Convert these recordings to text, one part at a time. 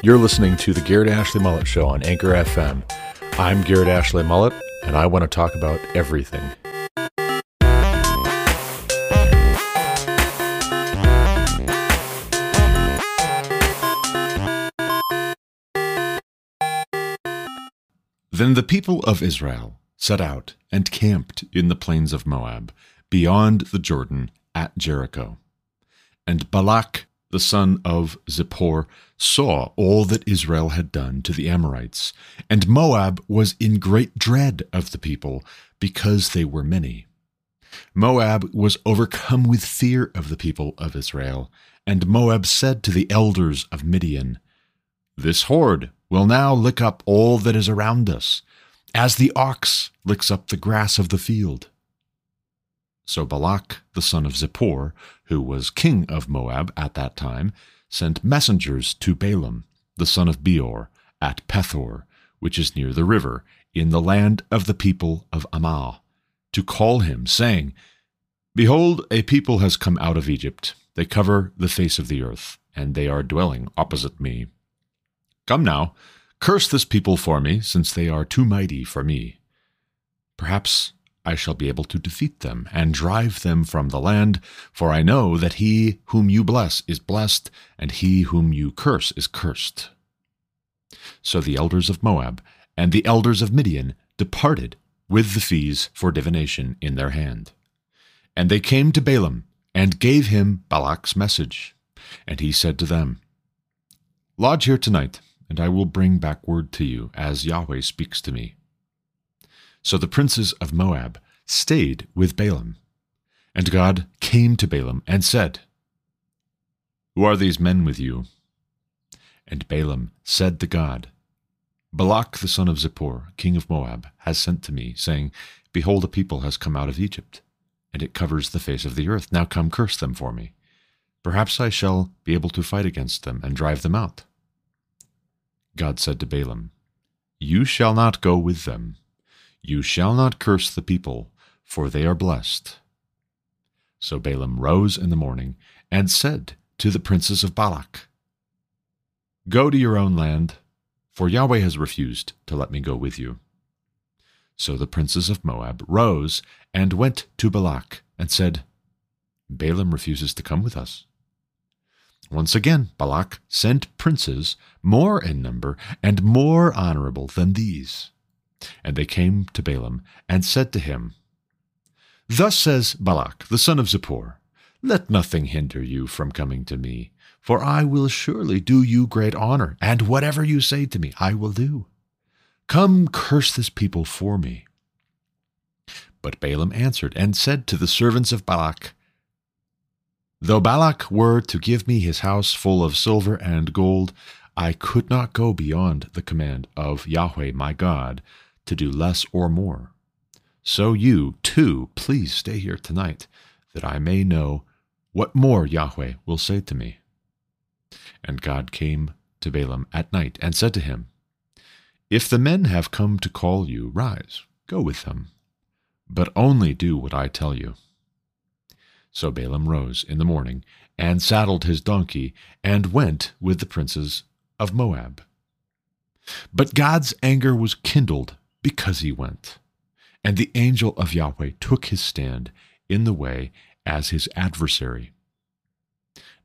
You're listening to the Garrett Ashley Mullet Show on Anchor FM. I'm Garrett Ashley Mullet, and I want to talk about everything. Then the people of Israel set out and camped in the plains of Moab, beyond the Jordan at Jericho. And Balak the son of Zippor saw all that Israel had done to the Amorites, and Moab was in great dread of the people, because they were many. Moab was overcome with fear of the people of Israel, and Moab said to the elders of Midian, This horde will now lick up all that is around us, as the ox licks up the grass of the field. So Balak the son of Zippor, who was king of Moab at that time, sent messengers to Balaam the son of Beor at Pethor, which is near the river, in the land of the people of Amaw, to call him, saying, Behold, a people has come out of Egypt. They cover the face of the earth, and they are dwelling opposite me. Come now, curse this people for me, since they are too mighty for me. Perhaps I shall be able to defeat them and drive them from the land, for I know that he whom you bless is blessed, and he whom you curse is cursed. So the elders of Moab and the elders of Midian departed with the fees for divination in their hand. And they came to Balaam and gave him Balak's message. And he said to them, Lodge here tonight and I will bring back word to you, as Yahweh speaks to me. So the princes of Moab stayed with Balaam. And God came to Balaam and said, Who are these men with you? And Balaam said to God, Balak the son of Zippor, king of Moab, has sent to me, saying, Behold, a people has come out of Egypt, and it covers the face of the earth. Now come curse them for me. Perhaps I shall be able to fight against them and drive them out. God said to Balaam, You shall not go with them. You shall not curse the people, for they are blessed. So Balaam rose in the morning and said to the princes of Balak, Go to your own land, for Yahweh has refused to let me go with you. So the princes of Moab rose and went to Balak and said, Balaam refuses to come with us. Once again, Balak sent princes more in number and more honorable than these. And they came to Balaam and said to him, Thus says Balak, the son of Zippor, Let nothing hinder you from coming to me, for I will surely do you great honor, and whatever you say to me, I will do. Come curse this people for me. But Balaam answered and said to the servants of Balak, Though Balak were to give me his house full of silver and gold, I could not go beyond the command of Yahweh my God to do less or more. So you, too, please stay here tonight, that I may know what more Yahweh will say to me. And God came to Balaam at night and said to him, If the men have come to call you, rise, go with them, but only do what I tell you. So Balaam rose in the morning and saddled his donkey and went with the princes of Moab. But God's anger was kindled because he went, and the angel of Yahweh took his stand in the way as his adversary.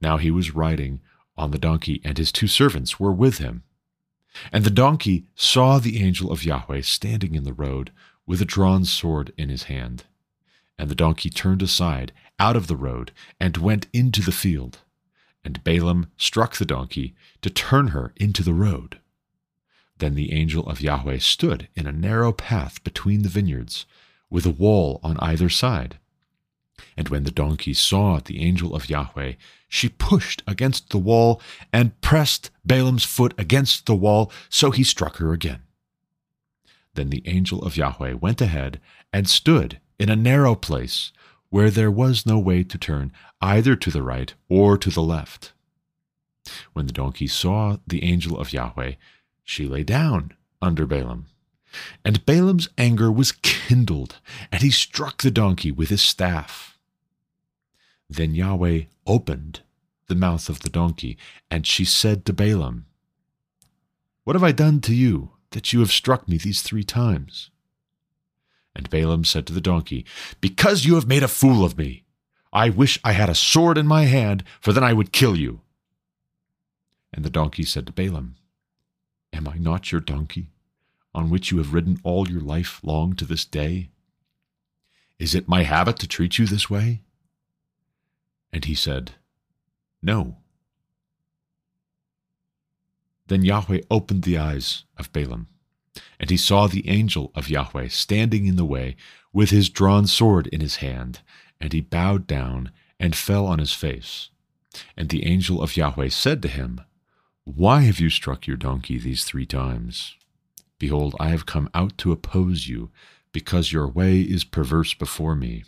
Now he was riding on the donkey, and his two servants were with him. And the donkey saw the angel of Yahweh standing in the road with a drawn sword in his hand. And the donkey turned aside out of the road and went into the field. And Balaam struck the donkey to turn her into the road. Then the angel of Yahweh stood in a narrow path between the vineyards, with a wall on either side. And when the donkey saw the angel of Yahweh, she pushed against the wall and pressed Balaam's foot against the wall, so he struck her again. Then the angel of Yahweh went ahead and stood in a narrow place where there was no way to turn either to the right or to the left. When the donkey saw the angel of Yahweh, she lay down under Balaam. And Balaam's anger was kindled, and he struck the donkey with his staff. Then Yahweh opened the mouth of the donkey, and she said to Balaam, What have I done to you that you have struck me these three times? And Balaam said to the donkey, Because you have made a fool of me. I wish I had a sword in my hand, for then I would kill you. And the donkey said to Balaam, Am I not your donkey, on which you have ridden all your life long to this day? Is it my habit to treat you this way? And he said, No. Then Yahweh opened the eyes of Balaam, and he saw the angel of Yahweh standing in the way with his drawn sword in his hand, and he bowed down and fell on his face. And the angel of Yahweh said to him, Why have you struck your donkey these three times? Behold, I have come out to oppose you, because your way is perverse before me.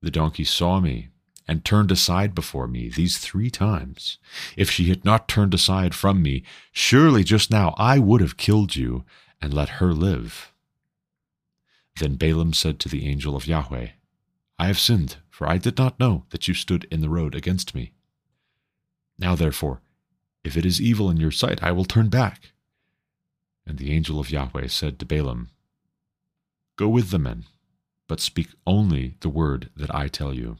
The donkey saw me and turned aside before me these three times. If she had not turned aside from me, surely just now I would have killed you and let her live. Then Balaam said to the angel of Yahweh, I have sinned, for I did not know that you stood in the road against me. Now therefore, if it is evil in your sight, I will turn back. And the angel of Yahweh said to Balaam, Go with the men, but speak only the word that I tell you.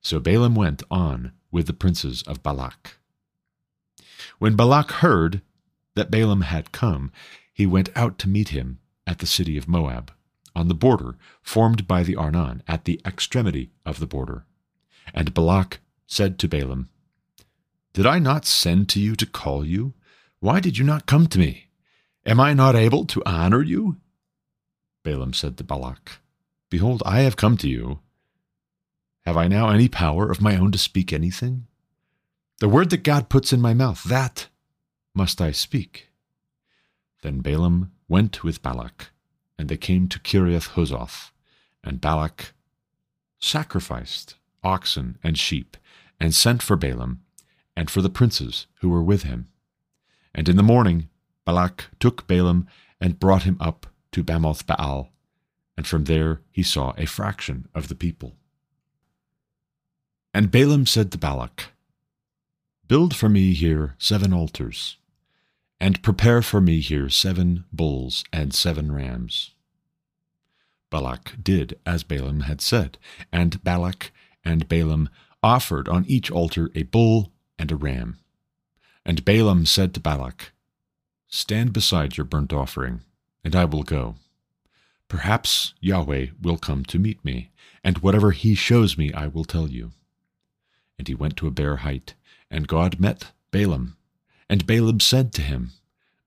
So Balaam went on with the princes of Balak. When Balak heard that Balaam had come, he went out to meet him at the city of Moab, on the border formed by the Arnon, at the extremity of the border. And Balak said to Balaam, Did I not send to you to call you? Why did you not come to me? Am I not able to honor you? Balaam said to Balak, Behold, I have come to you have I now any power of my own to speak anything? The word that God puts in my mouth, that must I speak. Then Balaam went with Balak, and they came to Kiriath Huzoth, and Balak sacrificed oxen and sheep, and sent for Balaam, and for the princes who were with him. And in the morning Balak took Balaam and brought him up to Bamoth Baal, and from there he saw a fraction of the people. And Balaam said to Balak, Build for me here seven altars, and prepare for me here seven bulls and seven rams. Balak did as Balaam had said, and Balak and Balaam offered on each altar a bull and a ram. And Balaam said to Balak, Stand beside your burnt offering, and I will go. Perhaps Yahweh will come to meet me, and whatever he shows me I will tell you. And he went to a bare height, and God met Balaam. And Balaam said to him,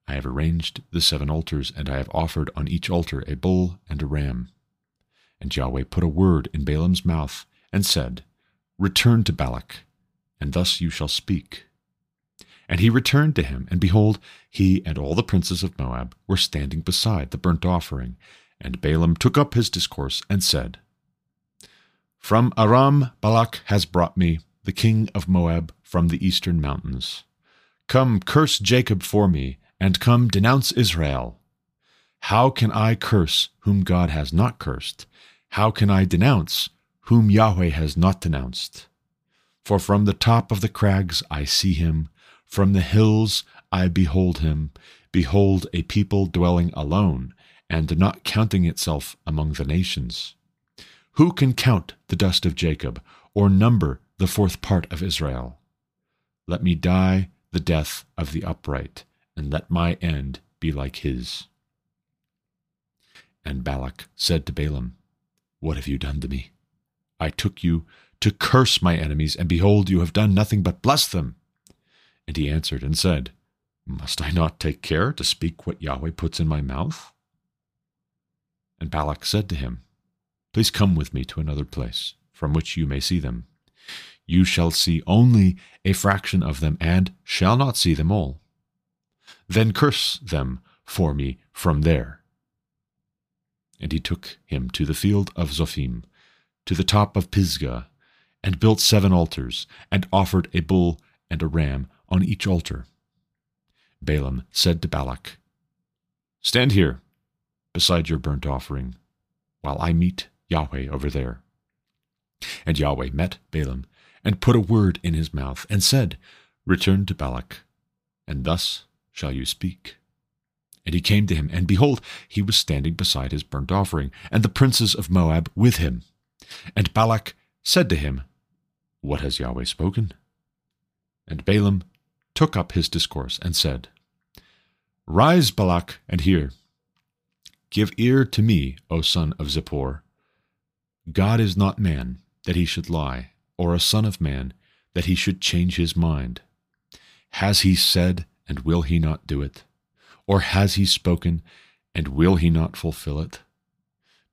I have arranged the seven altars, and I have offered on each altar a bull and a ram. And Yahweh put a word in Balaam's mouth, and said, Return to Balak, and thus you shall speak. And he returned to him, and behold, he and all the princes of Moab were standing beside the burnt offering. And Balaam took up his discourse, and said, From Aram Balak has brought me, the king of Moab from the eastern mountains. Come, curse Jacob for me, and come, denounce Israel. How can I curse whom God has not cursed? How can I denounce whom Yahweh has not denounced? For from the top of the crags I see him, from the hills I behold him. Behold, a people dwelling alone, and not counting itself among the nations. Who can count the dust of Jacob, or number the fourth part of Israel. Let me die the death of the upright, and let my end be like his. And Balak said to Balaam, What have you done to me? I took you to curse my enemies, and behold, you have done nothing but bless them. And he answered and said, Must I not take care to speak what Yahweh puts in my mouth? And Balak said to him, Please come with me to another place, from which you may see them you shall see only a fraction of them, and shall not see them all. Then curse them for me from there. And he took him to the field of Zophim, to the top of Pisgah, and built seven altars, and offered a bull and a ram on each altar. Balaam said to Balak, Stand here beside your burnt offering, while I meet Yahweh over there. And Yahweh met Balaam and put a word in his mouth, and said, Return to Balak, and thus shall you speak? And he came to him, and behold, he was standing beside his burnt offering, and the princes of Moab with him. And Balak said to him, What has Yahweh spoken? And Balaam took up his discourse and said, Rise, Balak, and hear. Give ear to me, O son of Zippor. God is not man, that he should lie, or a son of man, that he should change his mind. Has he said, and will he not do it? Or has he spoken, and will he not fulfill it?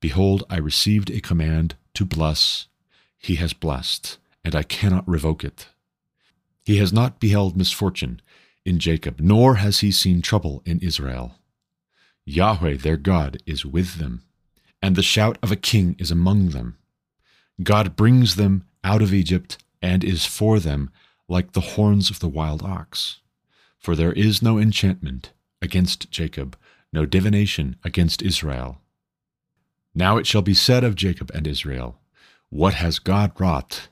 Behold, I received a command to bless. He has blessed, and I cannot revoke it. He has not beheld misfortune in Jacob, nor has he seen trouble in Israel. Yahweh their God is with them, and the shout of a king is among them. God brings them out of Egypt and is for them like the horns of the wild ox. For there is no enchantment against Jacob, no divination against Israel. Now it shall be said of Jacob and Israel, What has God wrought?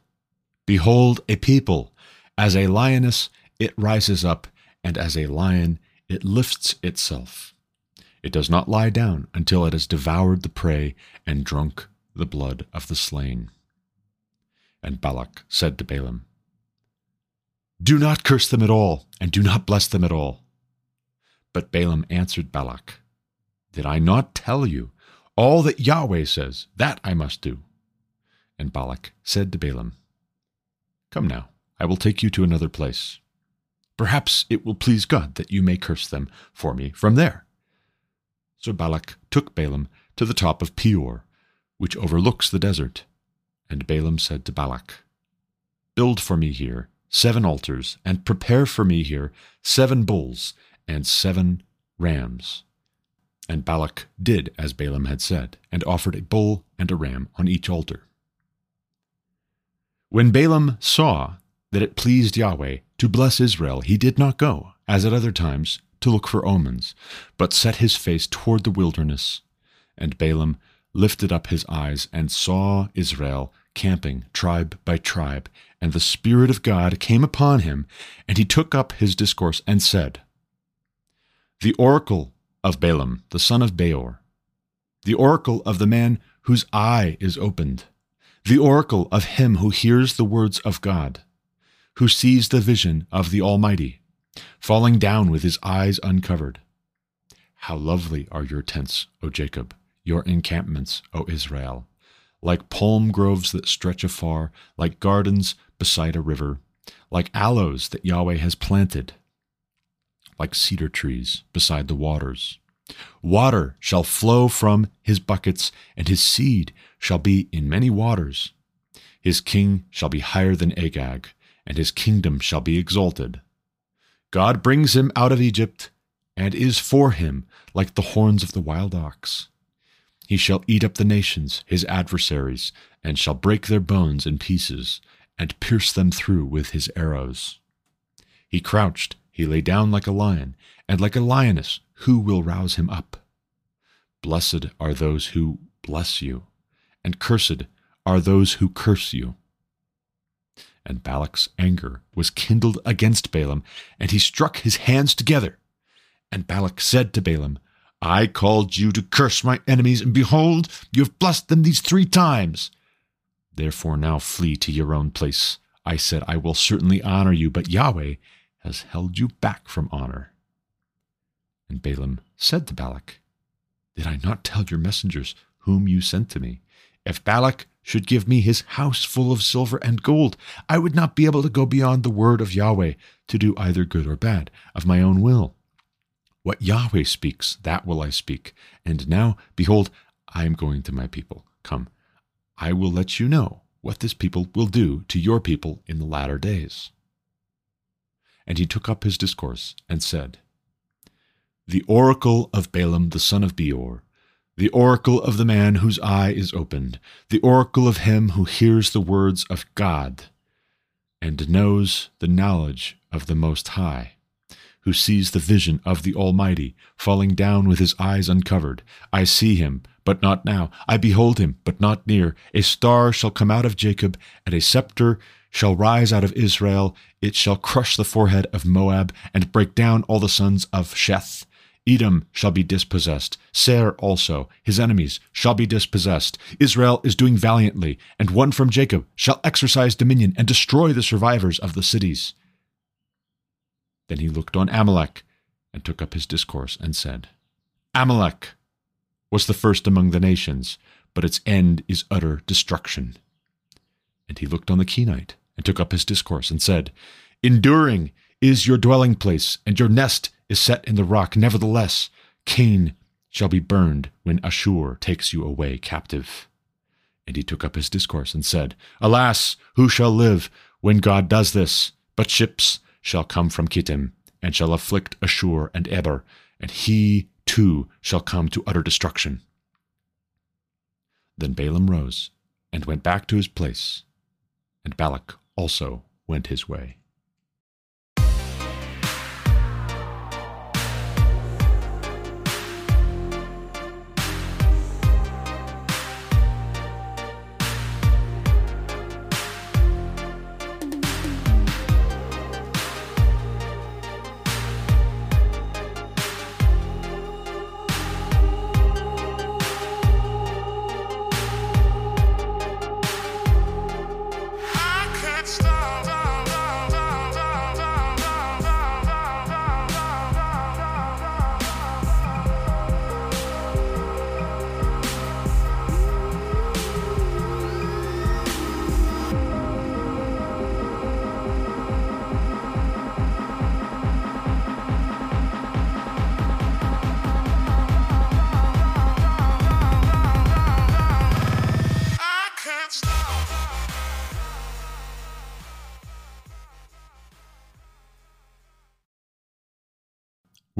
Behold, a people, as a lioness it rises up, and as a lion it lifts itself. It does not lie down until it has devoured the prey and drunk the blood of the slain. And Balak said to Balaam, Do not curse them at all, and do not bless them at all. But Balaam answered Balak, Did I not tell you all that Yahweh says, that I must do? And Balak said to Balaam, Come now, I will take you to another place. Perhaps it will please God that you may curse them for me from there. So Balak took Balaam to the top of Peor, which overlooks the desert. And Balaam said to Balak, Build for me here seven altars, and prepare for me here seven bulls and seven rams. And Balak did as Balaam had said, and offered a bull and a ram on each altar. When Balaam saw that it pleased Yahweh to bless Israel, he did not go, as at other times, to look for omens, but set his face toward the wilderness. And Balaam lifted up his eyes and saw Israel camping tribe by tribe, and the Spirit of God came upon him, and he took up his discourse and said, The oracle of Balaam, the son of Beor, the oracle of the man whose eye is opened, the oracle of him who hears the words of God who sees the vision of the Almighty, falling down with his eyes uncovered. How lovely are your tents, O Jacob, your encampments, O Israel, like palm groves that stretch afar, like gardens beside a river, like aloes that Yahweh has planted, like cedar trees beside the waters. Water shall flow from his buckets, and his seed shall be in many waters. His king shall be higher than Agag, and his kingdom shall be exalted. God brings him out of Egypt, and is for him like the horns of the wild ox. He shall eat up the nations, his adversaries, and shall break their bones in pieces, and pierce them through with his arrows. He crouched, he lay down like a lion, and like a lioness, who will rouse him up? Blessed are those who bless you, and cursed are those who curse you. And Balak's anger was kindled against Balaam, and he struck his hands together. And Balak said to Balaam, I called you to curse my enemies, and behold, you have blessed them these three times. Therefore now flee to your own place. I said, I will certainly honor you, but Yahweh has held you back from honor. And Balaam said to Balak, Did I not tell your messengers whom you sent to me? If Balak should give me his house full of silver and gold, I would not be able to go beyond the word of Yahweh to do either good or bad of my own will. What Yahweh speaks, that will I speak. And now, behold, I am going to my people. Come, I will let you know what this people will do to your people in the latter days. And he took up his discourse and said, The oracle of Balaam the son of Beor, the oracle of the man whose eye is opened, the oracle of him who hears the words of God, and knows the knowledge of the Most High, who sees the vision of the Almighty, falling down with his eyes uncovered. I see him, but not now. I behold him, but not near. A star shall come out of Jacob, and a scepter shall rise out of Israel. It shall crush the forehead of Moab and break down all the sons of Sheth. Edom shall be dispossessed. Seir also, his enemies, shall be dispossessed. Israel is doing valiantly, and one from Jacob shall exercise dominion and destroy the survivors of the cities. Then he looked on Amalek and took up his discourse and said, Amalek was the first among the nations, but its end is utter destruction. And he looked on the Kenite and took up his discourse and said, Enduring is your dwelling place, and your nest is set in the rock. Nevertheless, Cain shall be burned when Ashur takes you away captive. And he took up his discourse and said, Alas, who shall live when God does this? But ships shall come from Kittim, and shall afflict Ashur and Eber, and he too shall come to utter destruction. Then Balaam rose and went back to his place, and Balak also went his way.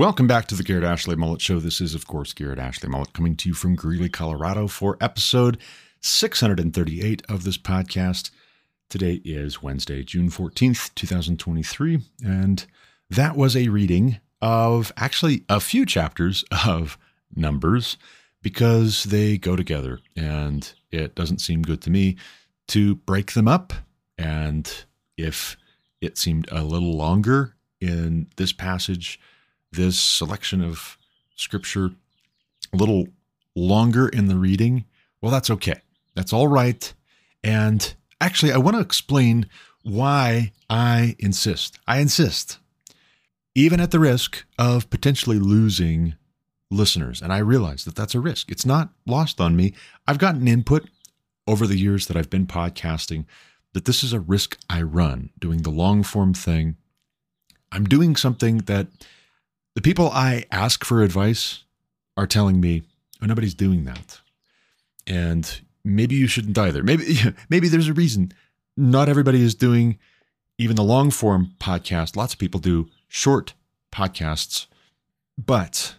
Welcome back to the Garrett Ashley Mullet Show. This is, of course, Garrett Ashley Mullet coming to you from Greeley, Colorado for episode 638 of this podcast. Today is Wednesday, June 14th, 2023, and that was a reading of actually a few chapters of Numbers because they go together and it doesn't seem good to me to break them up. And if it seemed a little longer in this passage, this selection of scripture a little longer in the reading, well, that's okay. That's all right. And actually, I want to explain why I insist. I insist, even at the risk of potentially losing listeners. And I realize that that's a risk. It's not lost on me. I've gotten input over the years that I've been podcasting that this is a risk I run doing the long form thing. I'm doing something that the people I ask for advice are telling me, oh, nobody's doing that. And maybe you shouldn't either. Maybe, maybe there's a reason. Not everybody is doing even the long form podcast. Lots of people do short podcasts. But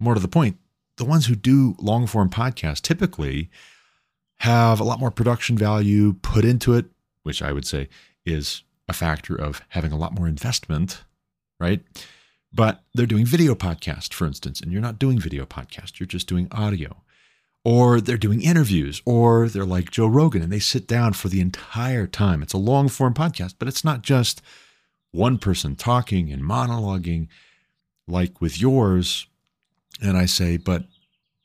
more to the point, the ones who do long form podcasts typically have a lot more production value put into it, which I would say is a factor of having a lot more investment, right? But they're doing video podcast, for instance, and you're not doing video podcast, you're just doing audio. Or they're doing interviews, or they're like Joe Rogan and they sit down for the entire time. It's a long form podcast, but it's not just one person talking and monologuing like with yours. And I say, but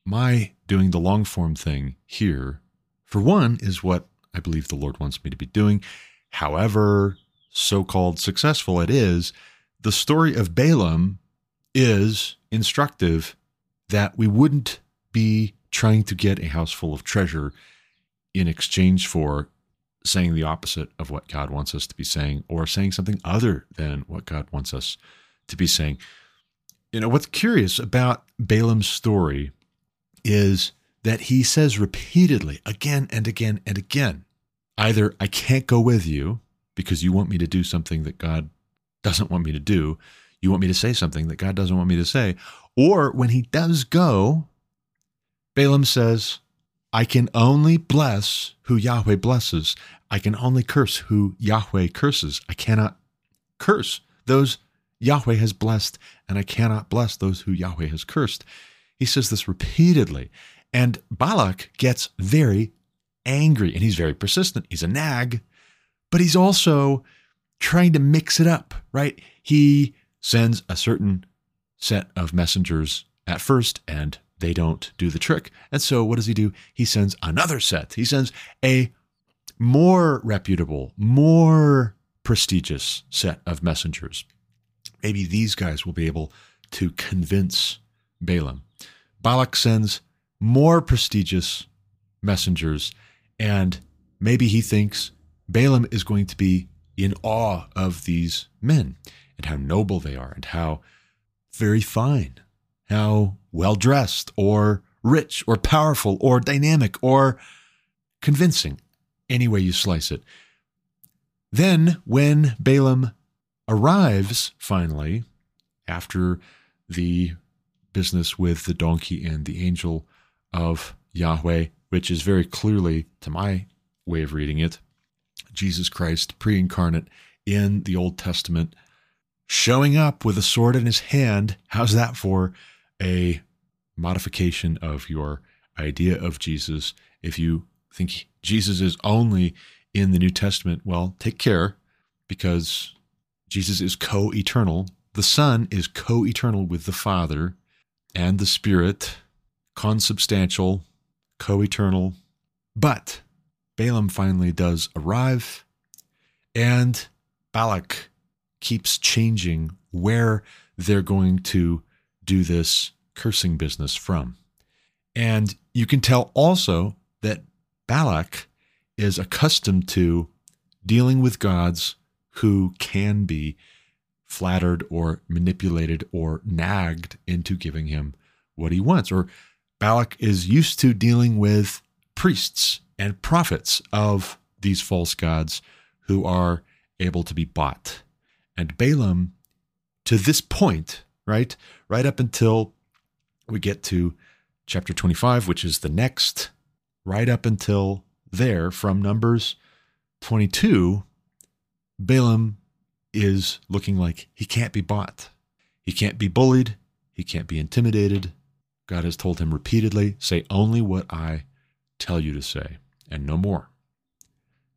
my doing the long form thing here, for one, is what I believe the Lord wants me to be doing. However, so called successful it is, the story of Balaam is instructive that we wouldn't be trying to get a house full of treasure in exchange for saying the opposite of what God wants us to be saying or saying something other than what God wants us to be saying. You know, what's curious about Balaam's story is that he says repeatedly, again and again and again, either I can't go with you because you want me to do something that God doesn't want me to do. You want me to say something that God doesn't want me to say. Or when he does go, Balaam says, I can only bless who Yahweh blesses. I can only curse who Yahweh curses. I cannot curse those Yahweh has blessed, and I cannot bless those who Yahweh has cursed. He says this repeatedly. And Balak gets very angry, and he's very persistent. He's a nag, but he's also trying to mix it up, right? He sends a certain set of messengers at first and they don't do the trick. And so what does he do? He sends another set. He sends a more reputable, more prestigious set of messengers. Maybe these guys will be able to convince Balaam. Balak sends more prestigious messengers, and maybe he thinks Balaam is going to be in awe of these men and how noble they are and how very fine, how well dressed or rich or powerful or dynamic or convincing, any way you slice it. Then, when Balaam arrives finally, after the business with the donkey and the angel of Yahweh, which is very clearly, to my way of reading it, Jesus Christ pre incarnate in the Old Testament, showing up with a sword in his hand. How's that for a modification of your idea of Jesus? If you think Jesus is only in the New Testament, well, take care because Jesus is co eternal. The Son is co eternal with the Father and the Spirit, consubstantial, co eternal. But Balaam finally does arrive, and Balak keeps changing where they're going to do this cursing business from. And you can tell also that Balak is accustomed to dealing with gods who can be flattered or manipulated or nagged into giving him what he wants. Or Balak is used to dealing with priests and prophets of these false gods who are able to be bought. And Balaam, to this point, right, right up until we get to chapter 25, which is the next, right up until there from Numbers 22, Balaam is looking like he can't be bought. He can't be bullied. He can't be intimidated. God has told him repeatedly say only what I tell you to say and no more.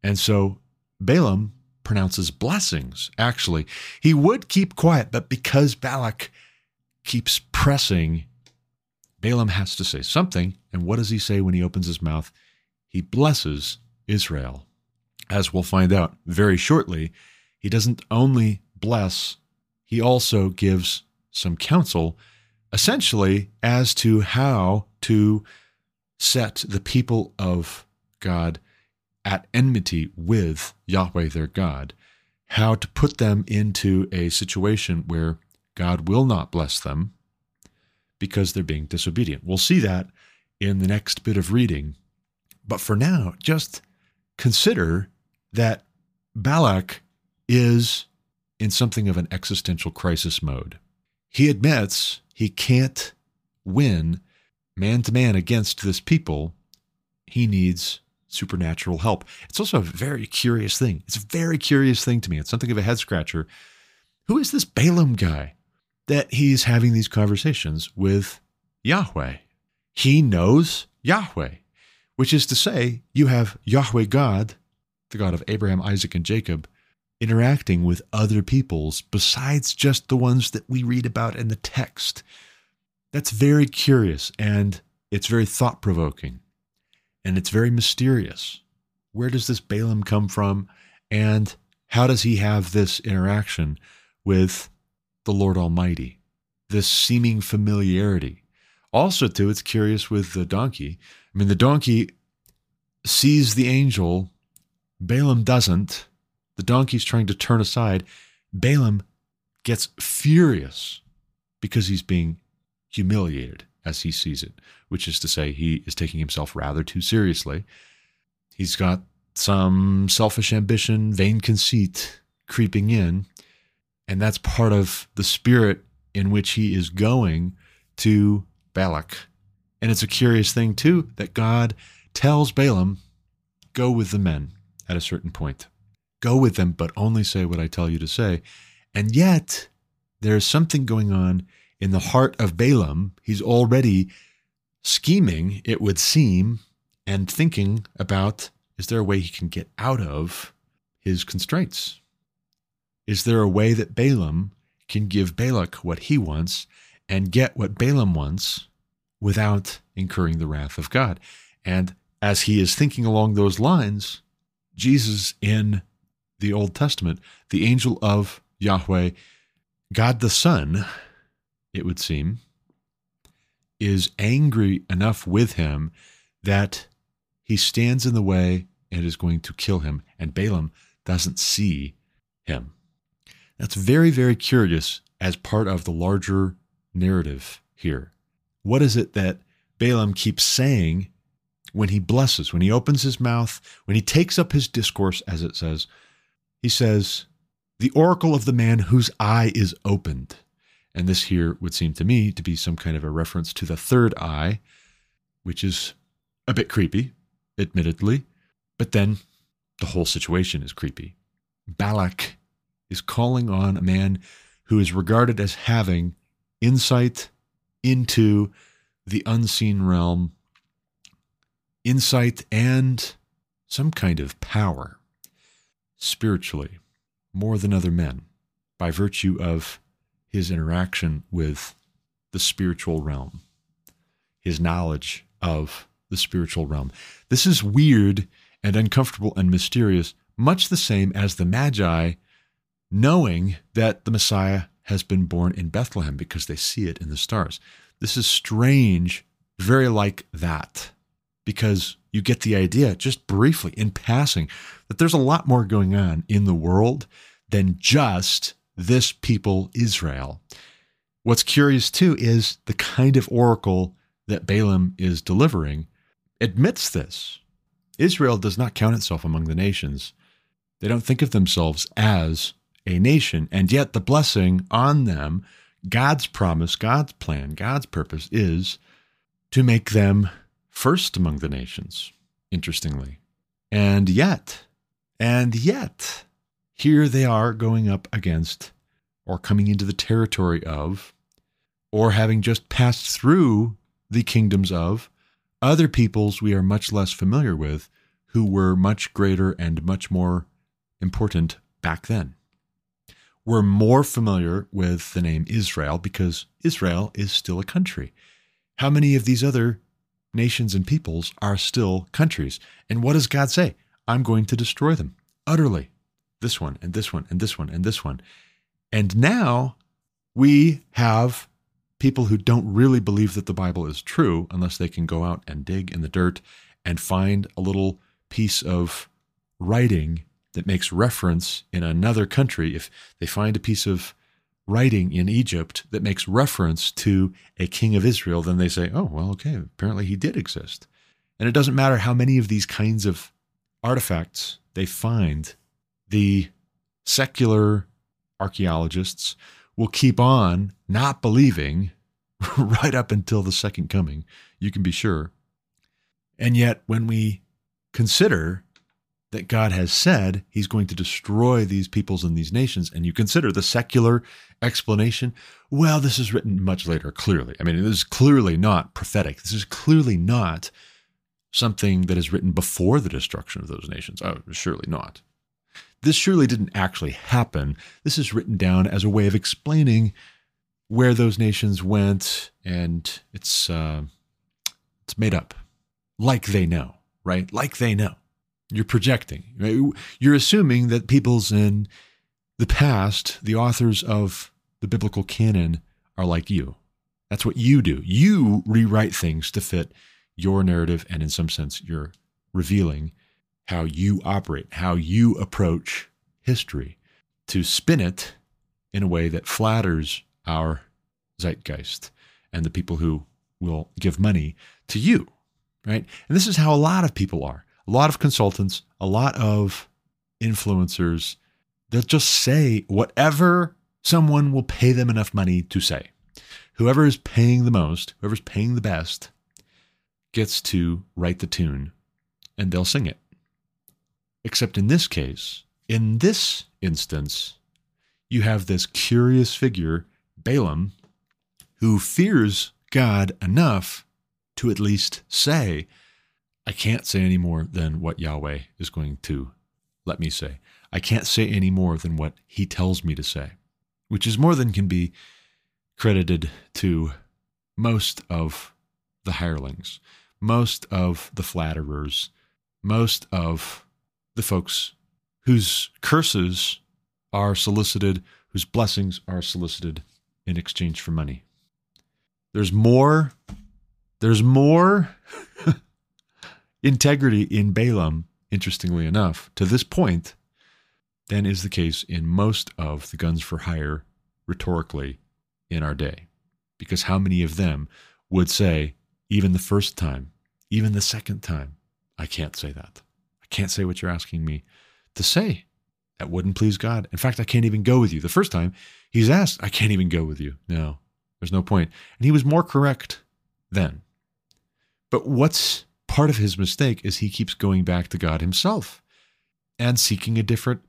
And so Balaam pronounces blessings, actually. He would keep quiet, but because Balak keeps pressing, Balaam has to say something. And what does he say when he opens his mouth? He blesses Israel. As we'll find out very shortly, he doesn't only bless, he also gives some counsel, essentially, as to how to set the people of God at enmity with Yahweh their God, how to put them into a situation where God will not bless them because they're being disobedient. We'll see that in the next bit of reading. But for now, just consider that Balak is in something of an existential crisis mode. He admits he can't win man to man against this people. He needs supernatural help. It's also a very curious thing. It's a very curious thing to me. It's something of a head scratcher. Who is this Balaam guy that he's having these conversations with Yahweh? He knows Yahweh, which is to say, you have Yahweh God, the God of Abraham, Isaac, and Jacob, interacting with other peoples besides just the ones that we read about in the text. That's very curious and it's very thought provoking and it's very mysterious. Where does this Balaam come from? And how does he have this interaction with the Lord Almighty? This seeming familiarity. Also, too, it's curious with the donkey. I mean, the donkey sees the angel, Balaam doesn't. The donkey's trying to turn aside. Balaam gets furious because he's being humiliated as he sees it, which is to say, he is taking himself rather too seriously. He's got some selfish ambition, vain conceit creeping in, and that's part of the spirit in which he is going to Balak. And it's a curious thing, too, that God tells Balaam, Go with the men at a certain point. Go with them, but only say what I tell you to say. And yet, there's something going on in the heart of Balaam, he's already scheming, it would seem, and thinking about is there a way he can get out of his constraints? Is there a way that Balaam can give Balak what he wants and get what Balaam wants without incurring the wrath of God? And as he is thinking along those lines, Jesus in the Old Testament, the angel of Yahweh, God the Son, it would seem, is angry enough with him that he stands in the way and is going to kill him, and Balaam doesn't see him. That's very, very curious as part of the larger narrative here. What is it that Balaam keeps saying when he blesses, when he opens his mouth, when he takes up his discourse, as it says? He says, The oracle of the man whose eye is opened. And this here would seem to me to be some kind of a reference to the third eye, which is a bit creepy, admittedly, but then the whole situation is creepy. Balak is calling on a man who is regarded as having insight into the unseen realm, insight and some kind of power spiritually more than other men by virtue of his interaction with the spiritual realm, his knowledge of the spiritual realm. This is weird and uncomfortable and mysterious, much the same as the Magi knowing that the Messiah has been born in Bethlehem because they see it in the stars. This is strange, very like that, because you get the idea just briefly in passing that there's a lot more going on in the world than just this people, Israel. What's curious too is the kind of oracle that Balaam is delivering admits this. Israel does not count itself among the nations. They don't think of themselves as a nation, and yet the blessing on them, God's promise, God's plan, God's purpose is to make them first among the nations, interestingly. And yet, and yet, here they are going up against, or coming into the territory of, or having just passed through the kingdoms of other peoples we are much less familiar with who were much greater and much more important back then. We're more familiar with the name Israel because Israel is still a country. How many of these other nations and peoples are still countries? And what does God say? I'm going to destroy them utterly this one and this one and this one and this one. And now we have people who don't really believe that the Bible is true unless they can go out and dig in the dirt and find a little piece of writing that makes reference in another country. If they find a piece of writing in Egypt that makes reference to a king of Israel, then they say, oh, well, okay, apparently he did exist. And it doesn't matter how many of these kinds of artifacts they find the secular archaeologists will keep on not believing right up until the second coming, you can be sure. And yet, when we consider that God has said he's going to destroy these peoples and these nations, and you consider the secular explanation, well, this is written much later, clearly. I mean, this is clearly not prophetic. This is clearly not something that is written before the destruction of those nations. Oh, surely not. This surely didn't actually happen. This is written down as a way of explaining where those nations went, and it's uh, it's made up, like they know, right? Like they know. You're projecting. Right? You're assuming that peoples in the past, the authors of the biblical canon, are like you. That's what you do. You rewrite things to fit your narrative, and in some sense, you're revealing how you operate, how you approach history, to spin it in a way that flatters our zeitgeist and the people who will give money to you, right? And this is how a lot of people are. A lot of consultants, a lot of influencers, they'll just say whatever someone will pay them enough money to say. Whoever is paying the most, whoever's paying the best, gets to write the tune and they'll sing it. Except in this case, in this instance, you have this curious figure, Balaam, who fears God enough to at least say, I can't say any more than what Yahweh is going to let me say. I can't say any more than what he tells me to say, which is more than can be credited to most of the hirelings, most of the flatterers, most of the folks whose curses are solicited, whose blessings are solicited in exchange for money. There's more, there's more integrity in Balaam, interestingly enough, to this point, than is the case in most of the guns for hire rhetorically in our day. Because how many of them would say, even the first time, even the second time, I can't say that. Can't say what you're asking me to say. That wouldn't please God. In fact, I can't even go with you. The first time he's asked, I can't even go with you. No, there's no point. And he was more correct then. But what's part of his mistake is he keeps going back to God himself and seeking a different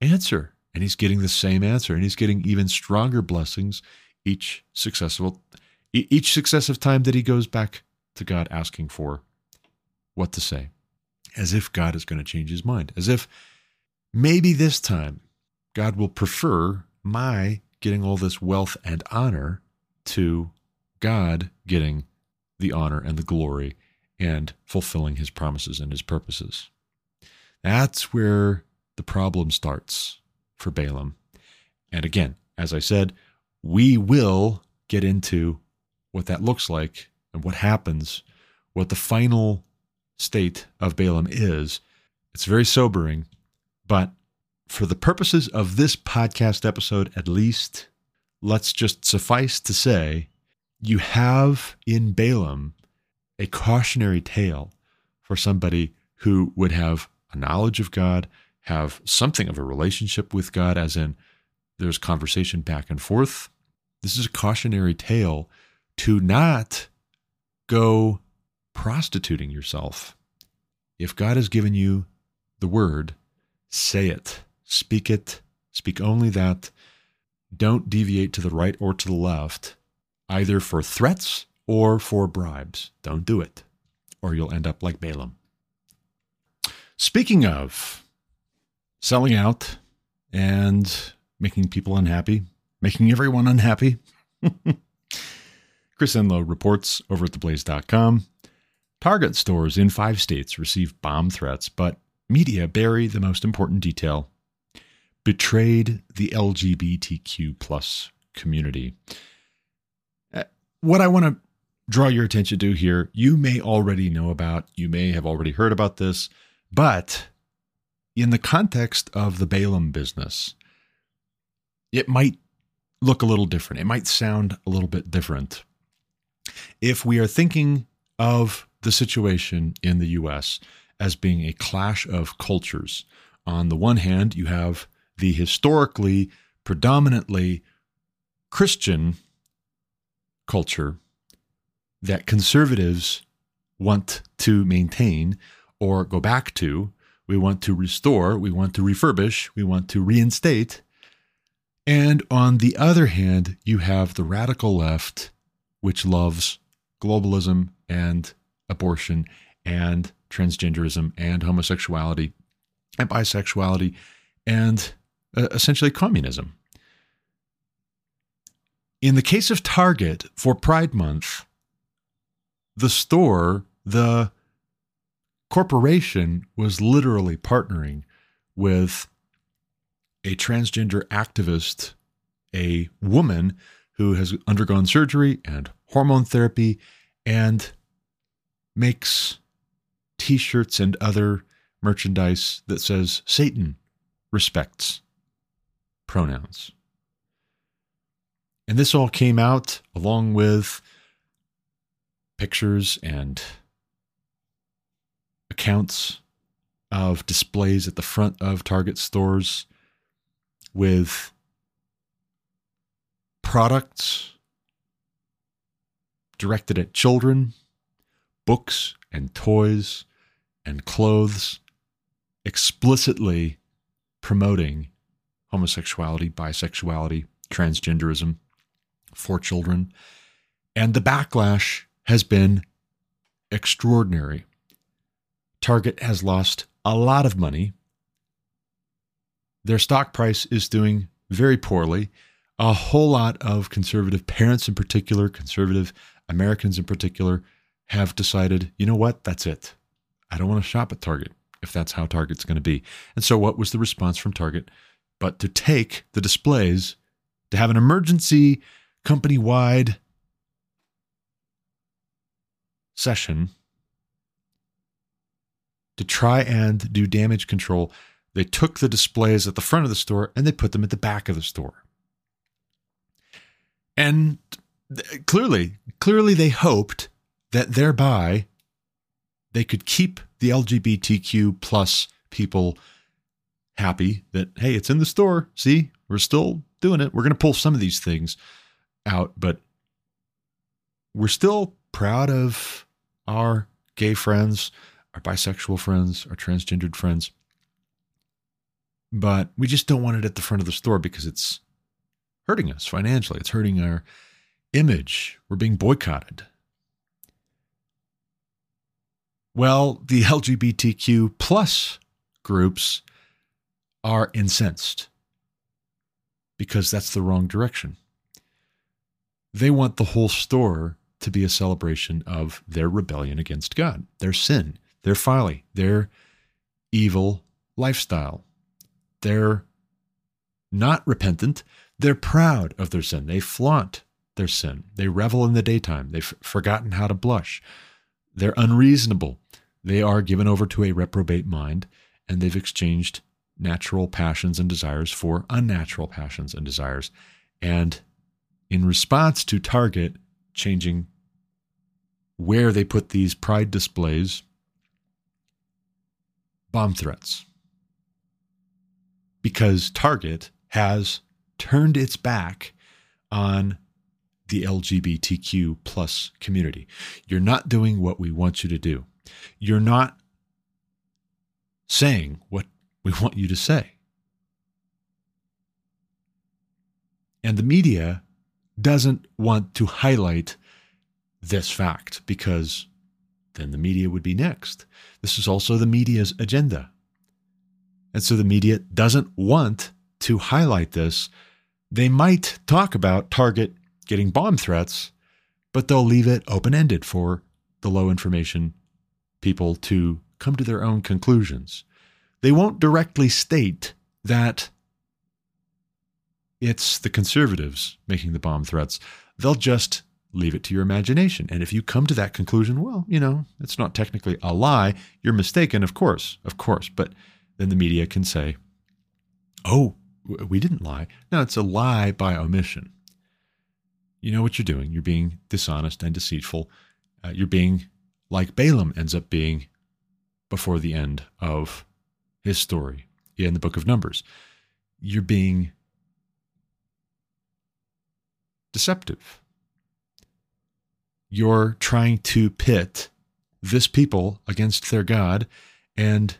answer. And he's getting the same answer and he's getting even stronger blessings each successful each successive time that he goes back to God asking for what to say. As if God is going to change his mind. As if maybe this time God will prefer my getting all this wealth and honor to God getting the honor and the glory and fulfilling his promises and his purposes. That's where the problem starts for Balaam. And again, as I said, we will get into what that looks like and what happens, what the final state of Balaam is. It's very sobering, but for the purposes of this podcast episode, at least, let's just suffice to say you have in Balaam a cautionary tale for somebody who would have a knowledge of God, have something of a relationship with God, as in there's conversation back and forth. This is a cautionary tale to not go prostituting yourself. If God has given you the word, say it, speak it, speak only that. Don't deviate to the right or to the left, either for threats or for bribes. Don't do it, or you'll end up like Balaam. Speaking of selling out and making people unhappy, making everyone unhappy, Chris Enloe reports over at theblaze.com Target stores in five states receive bomb threats, but media bury the most important detail betrayed the LGBTQ plus community. Uh, what I want to draw your attention to here, you may already know about, you may have already heard about this, but in the context of the Balaam business, it might look a little different. It might sound a little bit different. If we are thinking of the situation in the US as being a clash of cultures, on the one hand, you have the historically predominantly Christian culture that conservatives want to maintain or go back to. We want to restore, we want to refurbish, we want to reinstate. And on the other hand, you have the radical left, which loves globalism and abortion and transgenderism and homosexuality and bisexuality and uh, essentially communism. In the case of Target for Pride Month, the store, the corporation was literally partnering with a transgender activist, a woman who has undergone surgery and hormone therapy and makes t shirts and other merchandise that says Satan respects pronouns. And this all came out along with pictures and accounts of displays at the front of Target stores with products directed at children, books and toys and clothes, explicitly promoting homosexuality, bisexuality, transgenderism for children. And the backlash has been extraordinary. Target has lost a lot of money Their stock price is doing very poorly. A whole lot of conservative parents, in particular, conservative Americans in particular, have decided, you know what, that's it. I don't want to shop at Target if that's how Target's going to be. And so, what was the response from Target? But to take the displays, to have an emergency company wide session to try and do damage control. They took the displays at the front of the store and they put them at the back of the store. And clearly, clearly they hoped that thereby they could keep the LGBTQ plus people happy that, hey, it's in the store. See, we're still doing it. We're going to pull some of these things out, but we're still proud of our gay friends, our bisexual friends, our transgendered friends. But we just don't want it at the front of the store because it's hurting us financially. It's hurting our image. We're being boycotted. Well, the LGBTQ plus groups are incensed because that's the wrong direction. They want the whole store to be a celebration of their rebellion against God, their sin, their folly, their evil lifestyle. They're not repentant. They're proud of their sin. They flaunt their sin. They revel in the daytime. They've forgotten how to blush. They're unreasonable. They are given over to a reprobate mind, and they've exchanged natural passions and desires for unnatural passions and desires. And in response to Target changing where they put these pride displays, bomb threats. Because Target has turned its back on the LGBTQ plus community. You're not doing what we want you to do. You're not saying what we want you to say. And the media doesn't want to highlight this fact because then the media would be next. This is also the media's agenda. And so the media doesn't want to highlight this. They might talk about Target getting bomb threats, but they'll leave it open ended for the low information people to come to their own conclusions. They won't directly state that it's the conservatives making the bomb threats. They'll just leave it to your imagination. And if you come to that conclusion, well, you know, it's not technically a lie. You're mistaken, of course, of course. But then the media can say, oh, we didn't lie. No, it's a lie by omission. You know what you're doing. You're being dishonest and deceitful. Uh, you're being like Balaam ends up being before the end of his story in the book of Numbers. You're being deceptive. You're trying to pit this people against their God and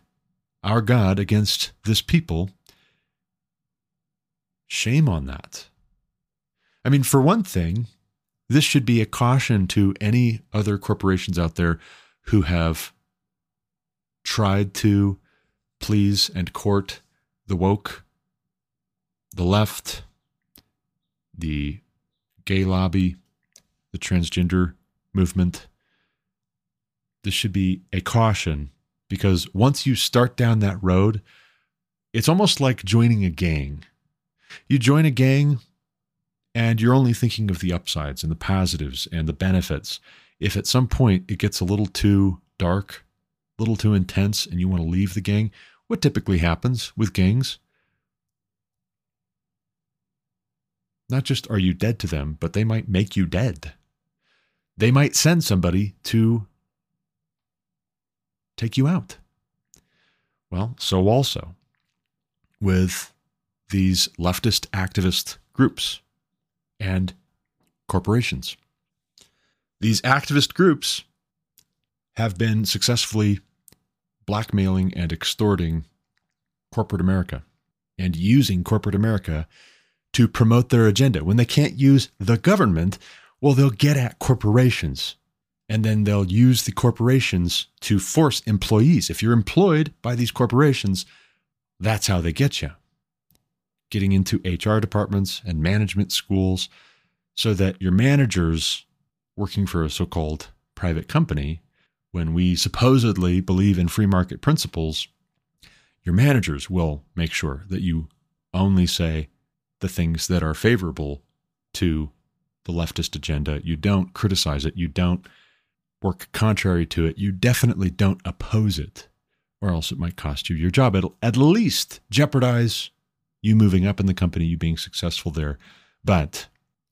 our God against this people. Shame on that. I mean, for one thing, this should be a caution to any other corporations out there who have tried to please and court the woke, the left, the gay lobby, the transgender movement. This should be a caution because once you start down that road, it's almost like joining a gang. You join a gang and you're only thinking of the upsides and the positives and the benefits. If at some point it gets a little too dark, a little too intense, and you want to leave the gang, what typically happens with gangs? Not just are you dead to them, but they might make you dead. They might send somebody to take you out. Well, so also with these leftist activist groups and corporations. These activist groups have been successfully blackmailing and extorting corporate America and using corporate America to promote their agenda. When they can't use the government, well, they'll get at corporations and then they'll use the corporations to force employees. If you're employed by these corporations, that's how they get you. Getting into HR departments and management schools so that your managers working for a so called private company, when we supposedly believe in free market principles, your managers will make sure that you only say the things that are favorable to the leftist agenda. You don't criticize it. You don't work contrary to it. You definitely don't oppose it, or else it might cost you your job. It'll at least jeopardize you moving up in the company, you being successful there. But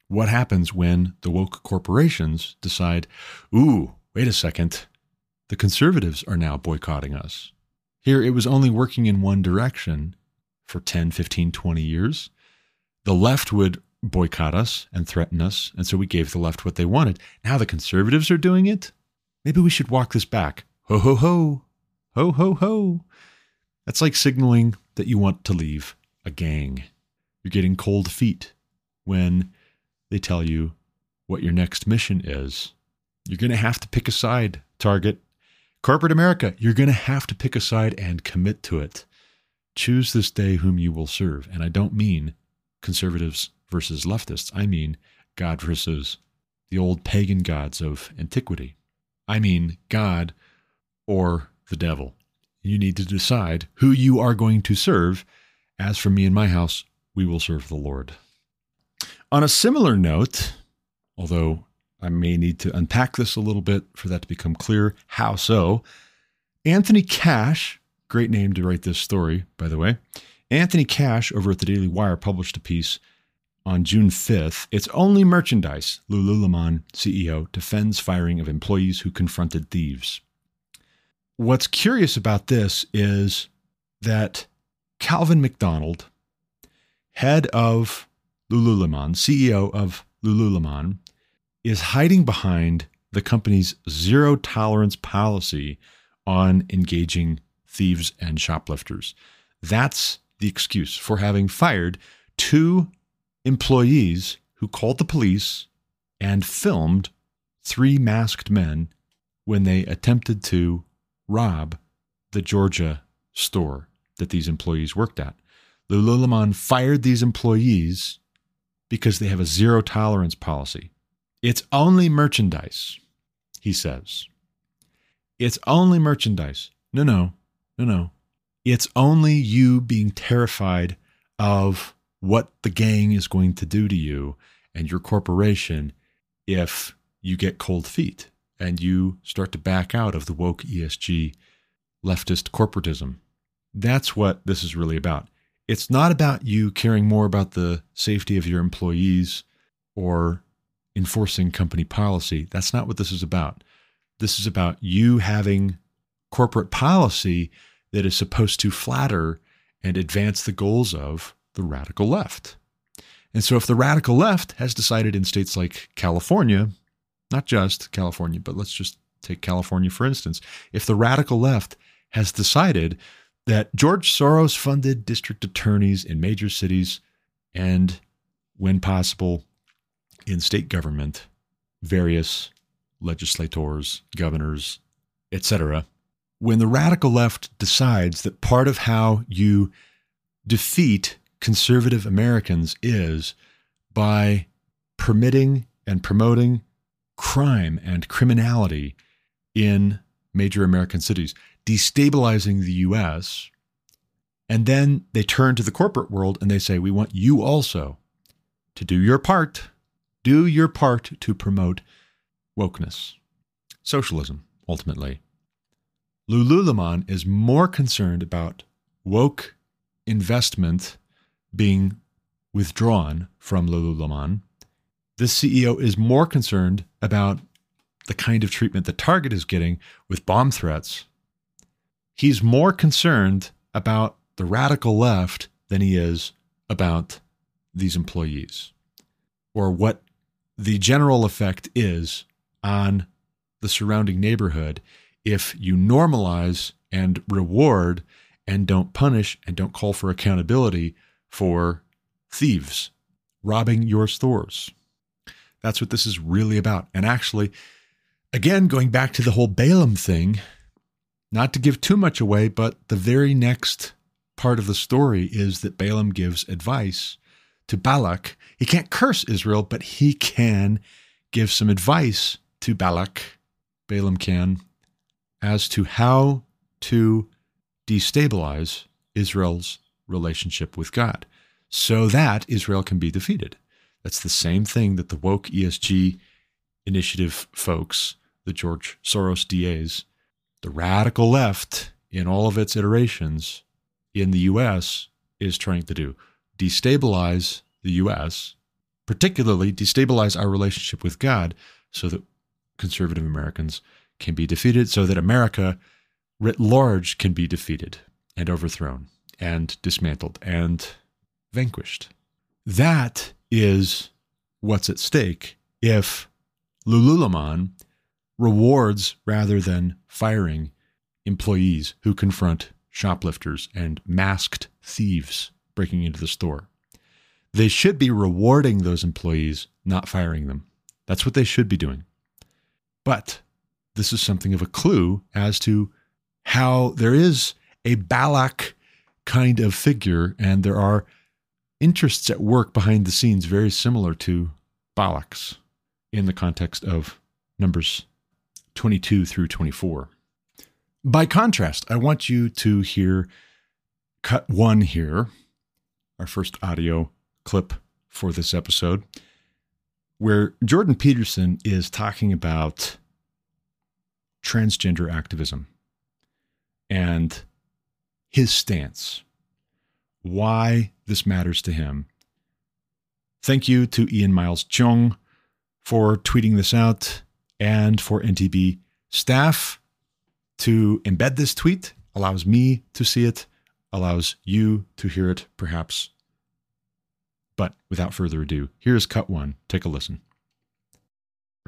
what happens when the woke corporations decide, ooh, wait a second, the conservatives are now boycotting us? Here, it was only working in one direction for 10, 15, 20 years. The left would boycott us and threaten us, and so we gave the left what they wanted. Now the conservatives are doing it. Maybe we should walk this back. Ho, ho, ho. Ho, ho, ho. That's like signaling that you want to leave a gang. You're getting cold feet when they tell you what your next mission is. You're going to have to pick a side, Target. Corporate America, you're going to have to pick a side and commit to it. Choose this day whom you will serve. And I don't mean conservatives versus leftists, I mean God versus the old pagan gods of antiquity. I mean God or the devil. You need to decide who you are going to serve. As for me and my house, we will serve the Lord. On a similar note, although I may need to unpack this a little bit for that to become clear, how so? Anthony Cash, great name to write this story, by the way. Anthony Cash over at the Daily Wire published a piece on June 5th. It's only merchandise. Lululemon CEO defends firing of employees who confronted thieves. What's curious about this is that Calvin McDonald, head of Lululemon, CEO of Lululemon, is hiding behind the company's zero tolerance policy on engaging thieves and shoplifters. That's the excuse for having fired two employees who called the police and filmed three masked men when they attempted to rob the Georgia store that these employees worked at. Lululemon fired these employees because they have a zero tolerance policy. It's only merchandise, he says. It's only merchandise. No, no, no, no. It's only you being terrified of what the gang is going to do to you and your corporation if you get cold feet and you start to back out of the woke ESG leftist corporatism. That's what this is really about. It's not about you caring more about the safety of your employees or enforcing company policy. That's not what this is about. This is about you having corporate policy that is supposed to flatter and advance the goals of the radical left. And so, if the radical left has decided in states like California, not just California, but let's just take California for instance, if the radical left has decided that George Soros funded district attorneys in major cities and, when possible, in state government, various legislators, governors, etc. When the radical left decides that part of how you defeat conservative Americans is by permitting and promoting crime and criminality in major American cities, destabilizing the US. And then they turn to the corporate world and they say, We want you also to do your part. Do your part to promote wokeness, socialism, ultimately. Lululemon is more concerned about woke investment being withdrawn from Lululemon. This CEO is more concerned about the kind of treatment that Target is getting with bomb threats. He's more concerned about the radical left than he is about these employees or what the general effect is on the surrounding neighborhood if you normalize and reward and don't punish and don't call for accountability for thieves robbing your stores. That's what this is really about. And actually, again, going back to the whole Balaam thing, not to give too much away, but the very next part of the story is that Balaam gives advice to Balak. He can't curse Israel, but he can give some advice to Balak, Balaam can, as to how to destabilize Israel's relationship with God so that Israel can be defeated. That's the same thing that the woke ESG initiative folks, the George Soros DAs, the radical left in all of its iterations in the US is trying to do destabilize the US, particularly destabilize our relationship with God so that conservative Americans can be defeated, so that America writ large can be defeated and overthrown and dismantled and vanquished. That is what's at stake if Lululemon rewards rather than firing employees who confront shoplifters and masked thieves breaking into the store. They should be rewarding those employees, not firing them. That's what they should be doing. But this is something of a clue as to how there is a Balak kind of figure, and there are interests at work behind the scenes very similar to Balak's in the context of Numbers 22 through 24. By contrast, I want you to hear cut one here, our first audio clip for this episode, where Jordan Peterson is talking about transgender activism and his stance, why this matters to him. Thank you to Ian Miles Cheong for tweeting this out and for NTB staff to embed this tweet allows me to see it, allows you to hear it, perhaps. But without further ado, here's cut one. Take a listen.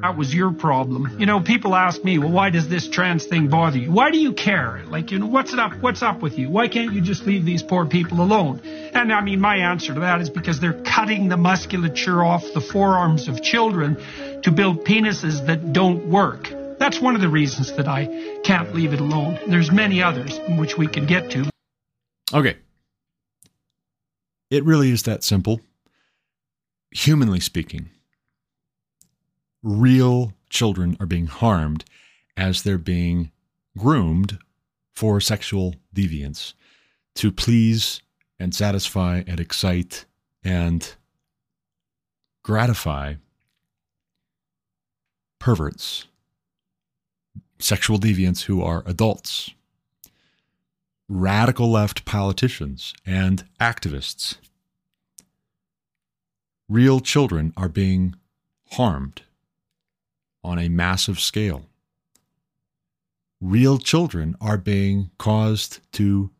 That was your problem. You know, people ask me, well, why does this trans thing bother you? Why do you care? Like, you know, what's up? What's up with you? Why can't you just leave these poor people alone? And I mean, my answer to that is because they're cutting the musculature off the forearms of children to build penises that don't work. That's one of the reasons that I can't leave it alone. There's many others which we can get to. Okay. It really is that simple. Humanly speaking, real children are being harmed as they're being groomed for sexual deviance to please and satisfy and excite and gratify perverts, sexual deviants who are adults, radical left politicians, and activists. Real children are being harmed on a massive scale. Real children are being caused to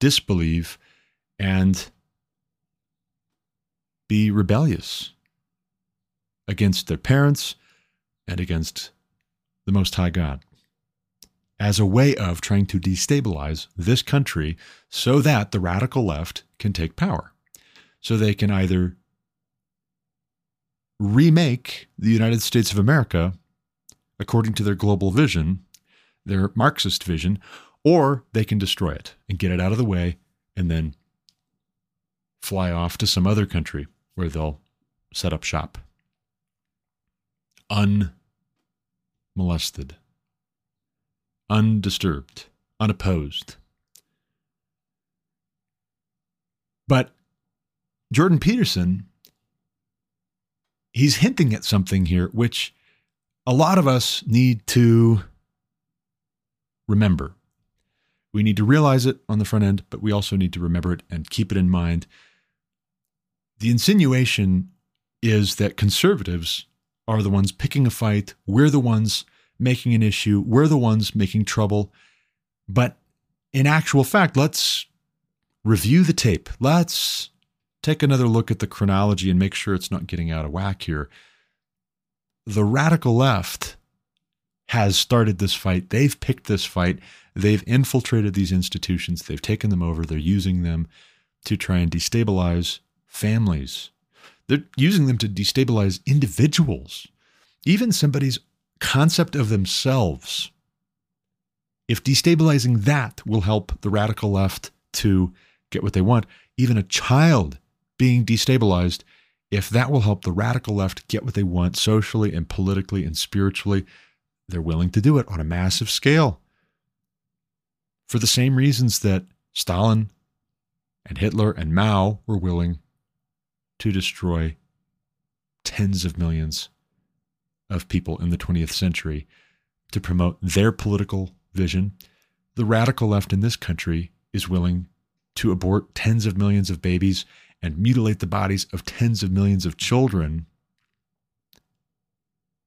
disbelieve and be rebellious against their parents and against the Most High God as a way of trying to destabilize this country so that the radical left can take power. So they can either remake the United States of America according to their global vision, their Marxist vision, or they can destroy it and get it out of the way and then fly off to some other country where they'll set up shop. Unmolested, undisturbed, unopposed. But Jordan Peterson, he's hinting at something here, which a lot of us need to remember. We need to realize it on the front end, but we also need to remember it and keep it in mind. The insinuation is that conservatives are the ones picking a fight. We're the ones making an issue. We're the ones making trouble. But in actual fact, let's review the tape. Let's take another look at the chronology and make sure it's not getting out of whack here the radical left has started this fight. They've picked this fight. They've infiltrated these institutions. They've taken them over. They're using them to try and destabilize families. They're using them to destabilize individuals, even somebody's concept of themselves. If destabilizing that will help the radical left to get what they want, even a child being destabilized, if that will help the radical left get what they want socially and politically and spiritually, they're willing to do it on a massive scale. For the same reasons that Stalin and Hitler and Mao were willing to destroy tens of millions of people in the 20th century to promote their political vision, the radical left in this country is willing to abort tens of millions of babies and mutilate the bodies of tens of millions of children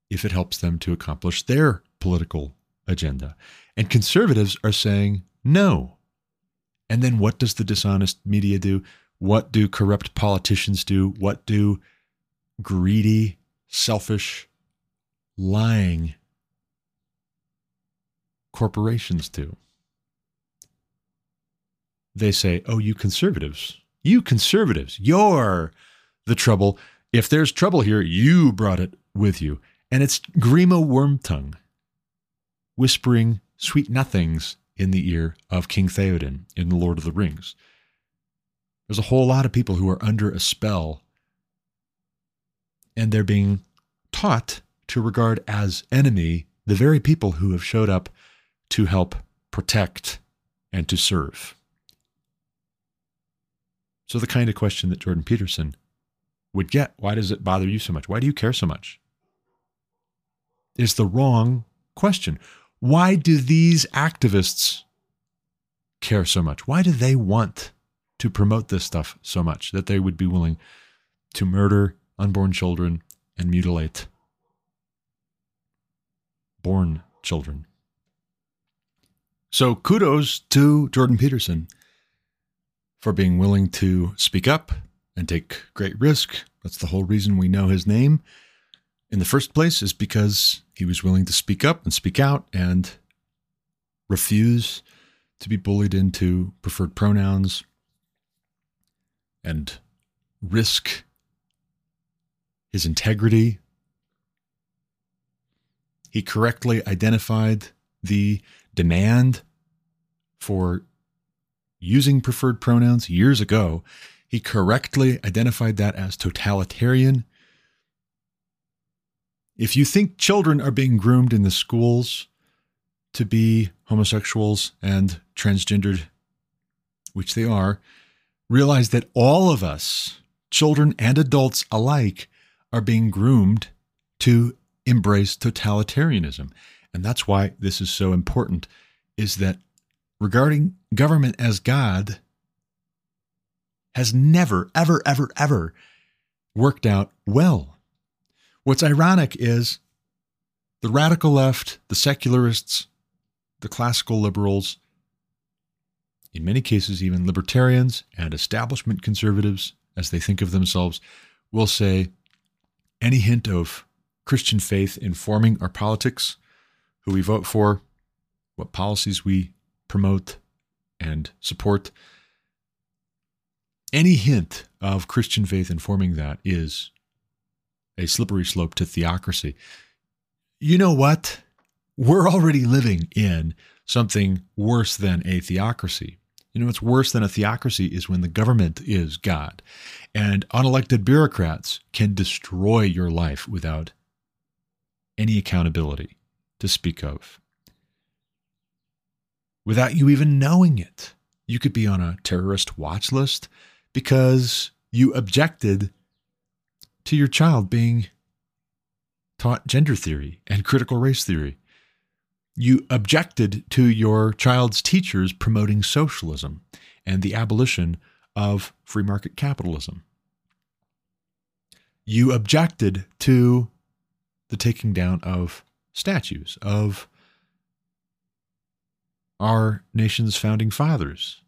if it helps them to accomplish their political agenda. And conservatives are saying no. And then what does the dishonest media do? What do corrupt politicians do? What do greedy, selfish, lying corporations do? They say, oh, you conservatives, you conservatives, you're the trouble. If there's trouble here, you brought it with you. And it's Grima Wormtongue whispering sweet nothings in the ear of King Theoden in The Lord of the Rings. There's a whole lot of people who are under a spell, and they're being taught to regard as enemy the very people who have showed up to help protect and to serve. So, the kind of question that Jordan Peterson would get why does it bother you so much? Why do you care so much? is the wrong question. Why do these activists care so much? Why do they want to promote this stuff so much that they would be willing to murder unborn children and mutilate born children? So kudos to Jordan Peterson for being willing to speak up and take great risk. That's the whole reason we know his name in the first place is because he was willing to speak up and speak out and refuse to be bullied into preferred pronouns and risk his integrity. He correctly identified the demand for using preferred pronouns years ago. He correctly identified that as totalitarian if you think children are being groomed in the schools to be homosexuals and transgendered, which they are, realize that all of us, children and adults alike, are being groomed to embrace totalitarianism. And that's why this is so important is that regarding government as God has never, ever, ever, ever worked out well. What's ironic is the radical left, the secularists, the classical liberals, in many cases, even libertarians and establishment conservatives, as they think of themselves, will say any hint of Christian faith informing our politics, who we vote for, what policies we promote and support, any hint of Christian faith informing that is a slippery slope to theocracy. You know what? We're already living in something worse than a theocracy. You know, what's worse than a theocracy is when the government is God and unelected bureaucrats can destroy your life without any accountability to speak of. Without you even knowing it. You could be on a terrorist watch list because you objected to your child being taught gender theory and critical race theory. You objected to your child's teachers promoting socialism and the abolition of free market capitalism. You objected to the taking down of statues of our nation's founding fathers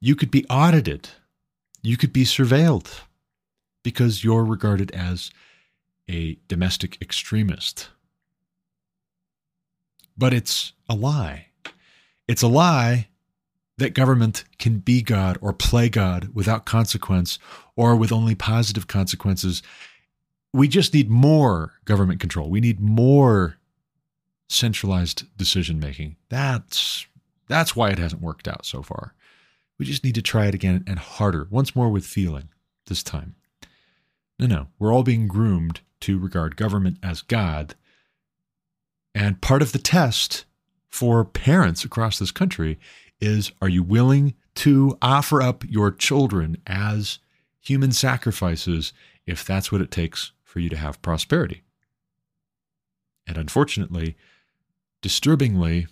you could be audited, you could be surveilled because you're regarded as a domestic extremist. But it's a lie. It's a lie that government can be God or play God without consequence or with only positive consequences. We just need more government control. We need more centralized decision making. That's that's why it hasn't worked out so far. We just need to try it again and harder, once more with feeling this time. No, no, we're all being groomed to regard government as God. And part of the test for parents across this country is are you willing to offer up your children as human sacrifices if that's what it takes for you to have prosperity? And unfortunately, disturbingly,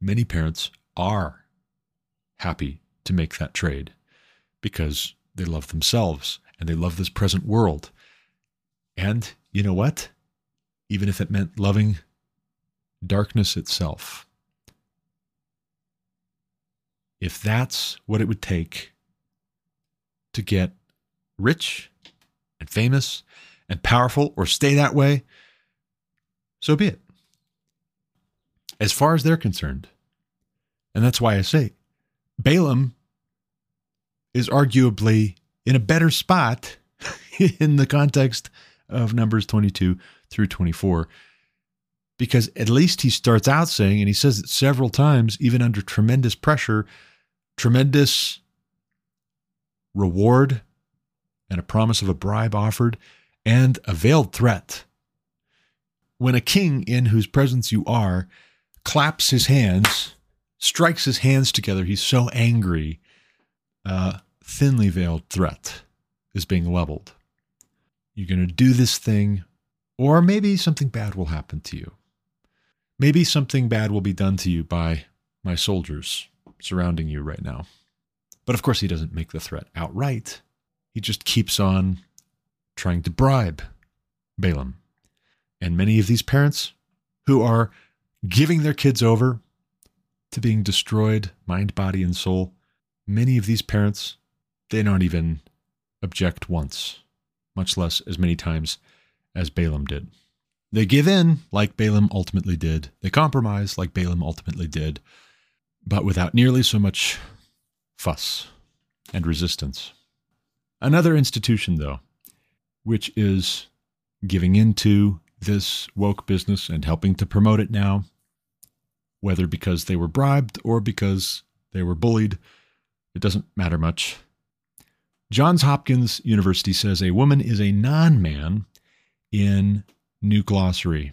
many parents are happy to make that trade because they love themselves and they love this present world. And you know what? Even if it meant loving darkness itself, if that's what it would take to get rich and famous and powerful or stay that way, so be it. As far as they're concerned, and that's why I say Balaam is arguably in a better spot in the context of Numbers 22 through 24 because at least he starts out saying, and he says it several times, even under tremendous pressure, tremendous reward and a promise of a bribe offered, and a veiled threat. When a king in whose presence you are claps his hands, strikes his hands together, he's so angry, a thinly veiled threat is being leveled. You're going to do this thing, or maybe something bad will happen to you. Maybe something bad will be done to you by my soldiers surrounding you right now. But of course, he doesn't make the threat outright. He just keeps on trying to bribe Balaam. And many of these parents who are giving their kids over to being destroyed, mind, body, and soul, many of these parents, they don't even object once, much less as many times as Balaam did. They give in like Balaam ultimately did. They compromise like Balaam ultimately did, but without nearly so much fuss and resistance. Another institution, though, which is giving into this woke business and helping to promote it now, whether because they were bribed or because they were bullied, it doesn't matter much. Johns Hopkins University says a woman is a non man in New Glossary.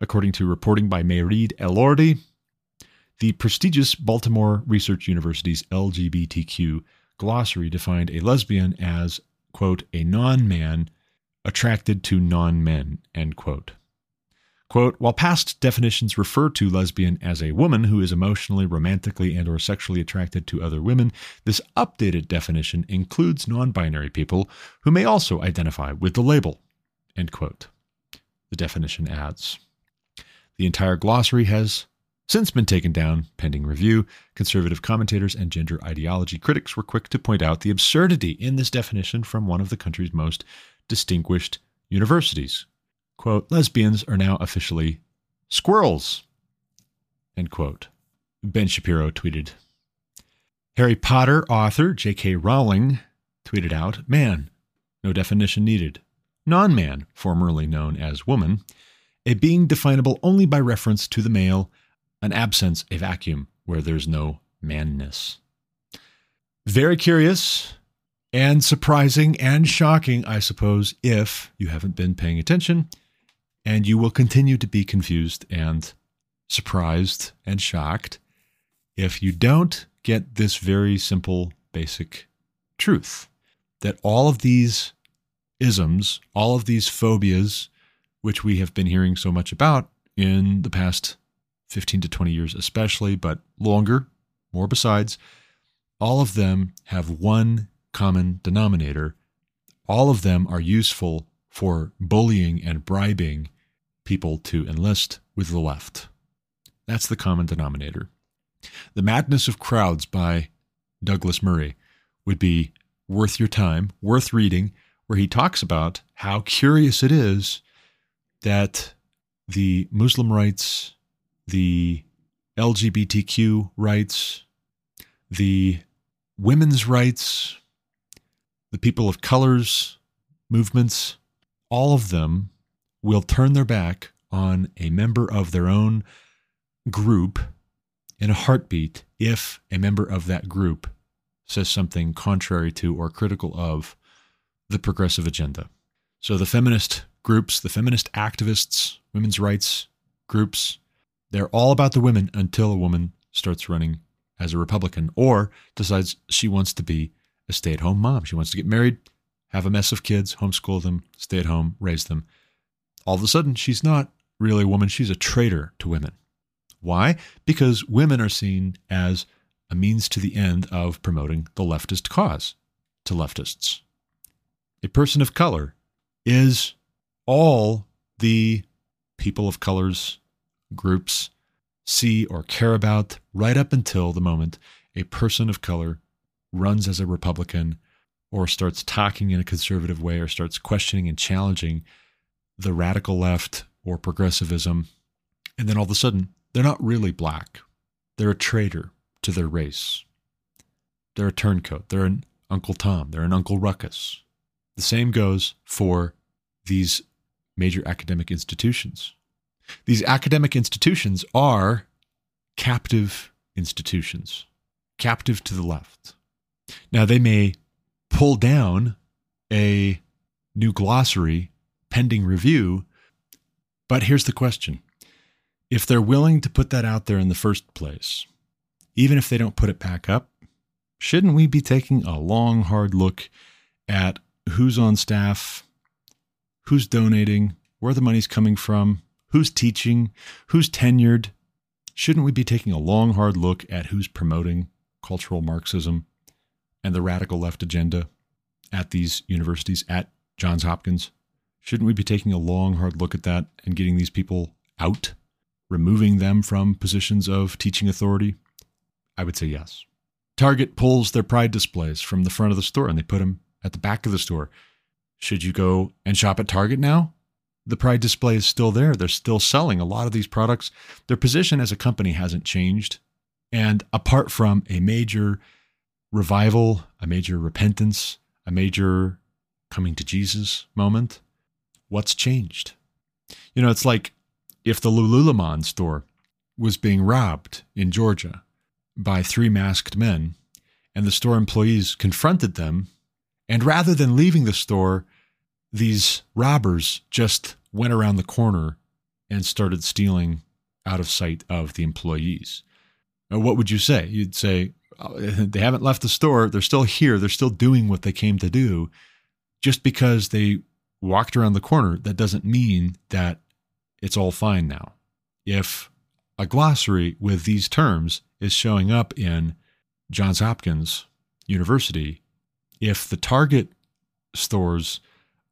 According to reporting by Mairead Elordi, the prestigious Baltimore Research University's LGBTQ glossary defined a lesbian as, quote, a non man attracted to non men, end quote. Quote, while past definitions refer to lesbian as a woman who is emotionally, romantically, and or sexually attracted to other women, this updated definition includes non-binary people who may also identify with the label, end quote. The definition adds. The entire glossary has since been taken down pending review. Conservative commentators and gender ideology critics were quick to point out the absurdity in this definition from one of the country's most distinguished universities. Quote, lesbians are now officially squirrels. End quote. Ben Shapiro tweeted. Harry Potter author J.K. Rowling tweeted out, Man, no definition needed. Non man, formerly known as woman, a being definable only by reference to the male, an absence, a vacuum where there's no manness. Very curious and surprising and shocking, I suppose, if you haven't been paying attention, and you will continue to be confused and surprised and shocked if you don't get this very simple, basic truth that all of these isms, all of these phobias, which we have been hearing so much about in the past 15 to 20 years, especially, but longer, more besides, all of them have one common denominator. All of them are useful for bullying and bribing people to enlist with the left. That's the common denominator. The Madness of Crowds by Douglas Murray would be worth your time, worth reading, where he talks about how curious it is that the Muslim rights, the LGBTQ rights, the women's rights, the people of colors movements, all of them will turn their back on a member of their own group in a heartbeat if a member of that group says something contrary to or critical of the progressive agenda. So the feminist groups, the feminist activists, women's rights groups, they're all about the women until a woman starts running as a Republican or decides she wants to be a stay at home mom. She wants to get married, have a mess of kids, homeschool them, stay at home, raise them. All of a sudden, she's not really a woman, she's a traitor to women. Why? Because women are seen as a means to the end of promoting the leftist cause to leftists. A person of color is all the people of colors groups see or care about right up until the moment a person of color runs as a Republican or starts talking in a conservative way or starts questioning and challenging the radical left or progressivism. And then all of a sudden, they're not really black. They're a traitor to their race. They're a turncoat. They're an Uncle Tom. They're an Uncle Ruckus. The same goes for these major academic institutions. These academic institutions are captive institutions, captive to the left. Now, they may pull down a new glossary pending review, but here's the question. If they're willing to put that out there in the first place, even if they don't put it back up, shouldn't we be taking a long, hard look at who's on staff, who's donating, where the money's coming from, who's teaching, who's tenured? Shouldn't we be taking a long, hard look at who's promoting cultural Marxism and the radical left agenda at these universities, at Johns Hopkins? Shouldn't we be taking a long, hard look at that and getting these people out, removing them from positions of teaching authority? I would say yes. Target pulls their pride displays from the front of the store and they put them at the back of the store. Should you go and shop at Target now? The Pride display is still there. They're still selling a lot of these products. Their position as a company hasn't changed. And apart from a major revival, a major repentance, a major coming to Jesus moment, what's changed? You know, it's like if the Lululemon store was being robbed in Georgia by three masked men, and the store employees confronted them, and rather than leaving the store, these robbers just went around the corner and started stealing out of sight of the employees. Now, what would you say? You'd say, oh, they haven't left the store. They're still here. They're still doing what they came to do. Just because they walked around the corner, that doesn't mean that it's all fine now. If a glossary with these terms is showing up in Johns Hopkins University, if the Target stores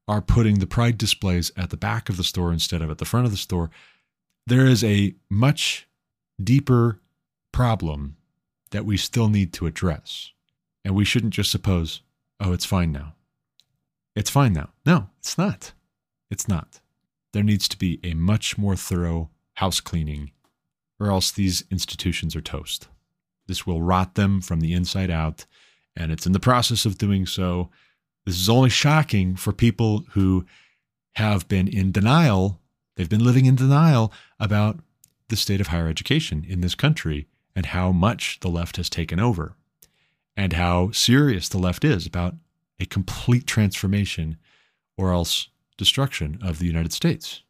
are putting the pride displays at the back of the store instead of at the front of the store, there is a much deeper problem that we still need to address. And we shouldn't just suppose, oh, it's fine now. It's fine now. No, it's not. It's not. There needs to be a much more thorough house cleaning, or else these institutions are toast. This will rot them from the inside out, and it's in the process of doing so this is only shocking for people who have been in denial. They've been living in denial about the state of higher education in this country and how much the left has taken over and how serious the left is about a complete transformation or else destruction of the United States.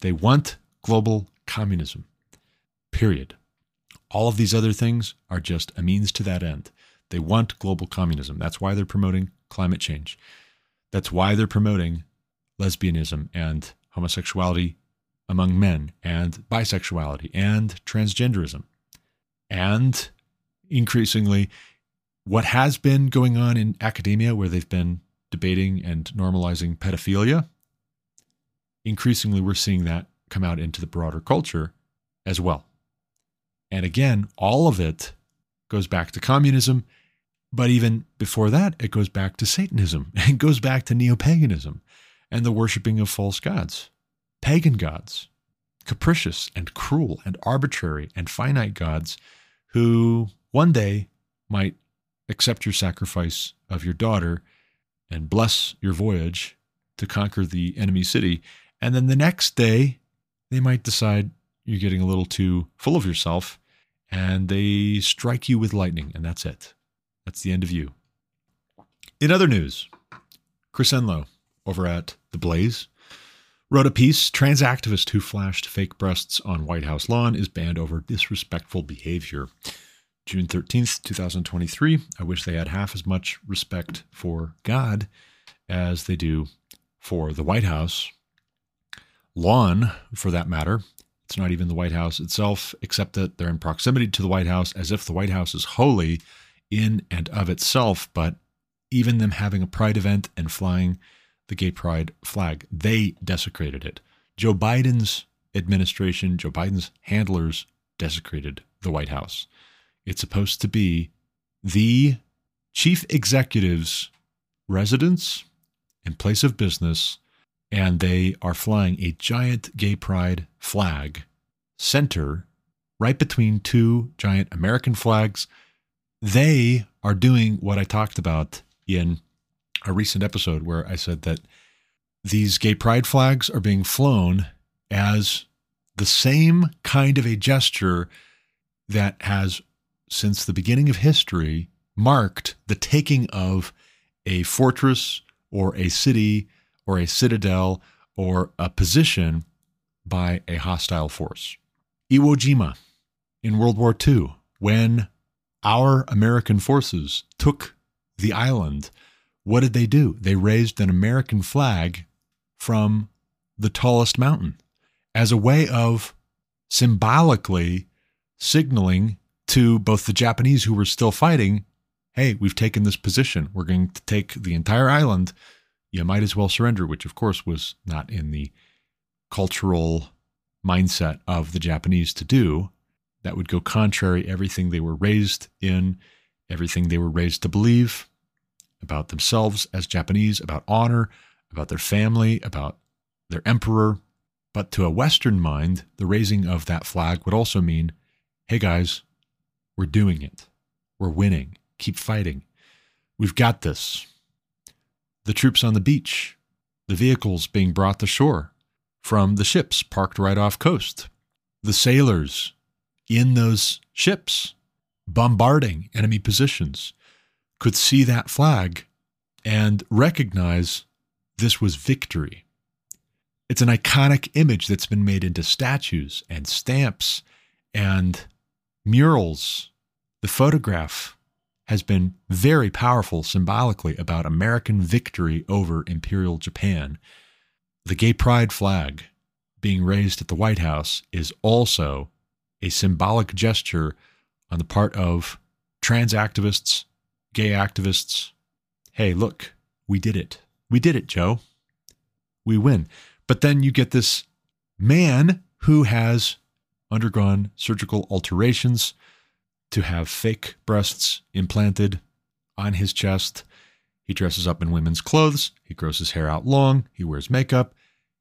They want global communism, period. All of these other things are just a means to that end. They want global communism. That's why they're promoting climate change. That's why they're promoting lesbianism and homosexuality among men and bisexuality and transgenderism. And increasingly, what has been going on in academia, where they've been debating and normalizing pedophilia, increasingly we're seeing that come out into the broader culture as well. And again, all of it goes back to communism but even before that, it goes back to Satanism. It goes back to neo paganism and the worshiping of false gods, pagan gods, capricious and cruel and arbitrary and finite gods who one day might accept your sacrifice of your daughter and bless your voyage to conquer the enemy city. And then the next day, they might decide you're getting a little too full of yourself and they strike you with lightning, and that's it. That's the end of you. In other news, Chris Enloe over at The Blaze wrote a piece Trans activist who flashed fake breasts on White House lawn is banned over disrespectful behavior. June 13th, 2023. I wish they had half as much respect for God as they do for the White House. Lawn, for that matter. It's not even the White House itself, except that they're in proximity to the White House as if the White House is holy in and of itself. But even them having a pride event and flying the gay pride flag, they desecrated it. Joe Biden's administration, Joe Biden's handlers desecrated the White House. It's supposed to be the chief executive's residence and place of business, and they are flying a giant gay pride flag center right between two giant American flags. They are doing what I talked about in a recent episode where I said that these gay pride flags are being flown as the same kind of a gesture that has since the beginning of history marked the taking of a fortress or a city or a citadel or a position by a hostile force. Iwo Jima in World War II, when our American forces took the island, what did they do? They raised an American flag from the tallest mountain as a way of symbolically signaling to both the Japanese who were still fighting hey, we've taken this position. We're going to take the entire island. You might as well surrender, which of course was not in the cultural mindset of the Japanese to do. That would go contrary everything they were raised in, everything they were raised to believe about themselves as Japanese, about honor, about their family, about their emperor. But to a Western mind, the raising of that flag would also mean hey guys, we're doing it. We're winning. Keep fighting. We've got this. The troops on the beach, the vehicles being brought to shore from the ships parked right off coast, the sailors in those ships bombarding enemy positions could see that flag and recognize this was victory. It's an iconic image that's been made into statues and stamps and murals, the photograph has been very powerful symbolically about American victory over Imperial Japan. The gay pride flag being raised at the White House is also a symbolic gesture on the part of trans activists, gay activists. Hey, look, we did it. We did it, Joe. We win. But then you get this man who has undergone surgical alterations to have fake breasts implanted on his chest. He dresses up in women's clothes. He grows his hair out long. He wears makeup.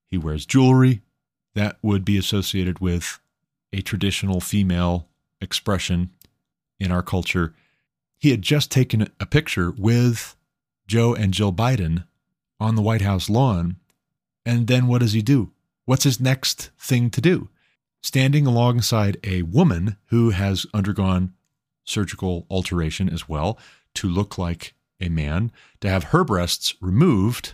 He wears jewelry that would be associated with a traditional female expression in our culture. He had just taken a picture with Joe and Jill Biden on the White House lawn. And then what does he do? What's his next thing to do? standing alongside a woman who has undergone surgical alteration as well to look like a man, to have her breasts removed,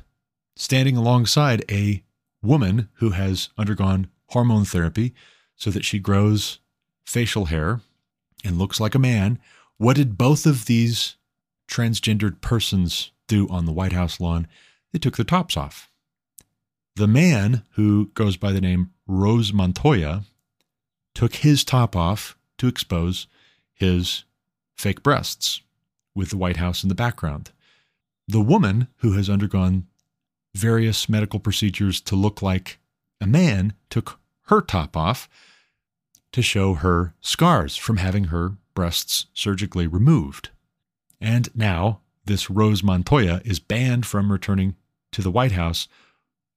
standing alongside a woman who has undergone hormone therapy so that she grows facial hair and looks like a man. What did both of these transgendered persons do on the White House lawn? They took their tops off. The man who goes by the name Rose Montoya took his top off to expose his fake breasts with the White House in the background. The woman who has undergone various medical procedures to look like a man took her top off to show her scars from having her breasts surgically removed. And now, this Rose Montoya is banned from returning to the White House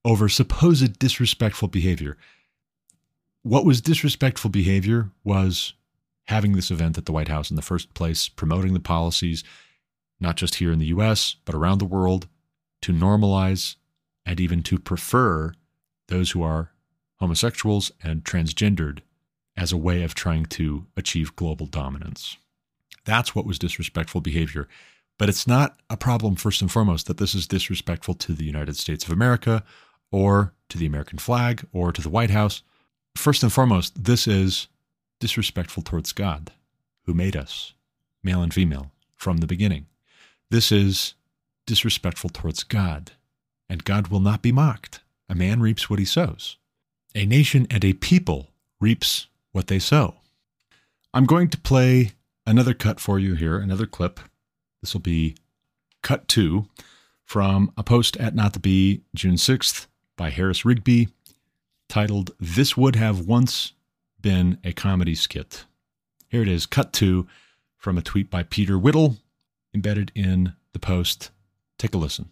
over supposed disrespectful behavior what was disrespectful behavior was having this event at the White House in the first place, promoting the policies, not just here in the US, but around the world, to normalize and even to prefer those who are homosexuals and transgendered as a way of trying to achieve global dominance. That's what was disrespectful behavior. But it's not a problem, first and foremost, that this is disrespectful to the United States of America or to the American flag or to the White House. First and foremost, this is disrespectful towards God, who made us, male and female, from the beginning. This is disrespectful towards God, and God will not be mocked. A man reaps what he sows. A nation and a people reaps what they sow. I'm going to play another cut for you here, another clip. This will be cut two from a post at Not the Bee, June 6th by Harris Rigby, titled This Would Have Once Been a Comedy Skit. Here it is, cut two from a tweet by Peter Whittle, embedded in the post. Take a listen.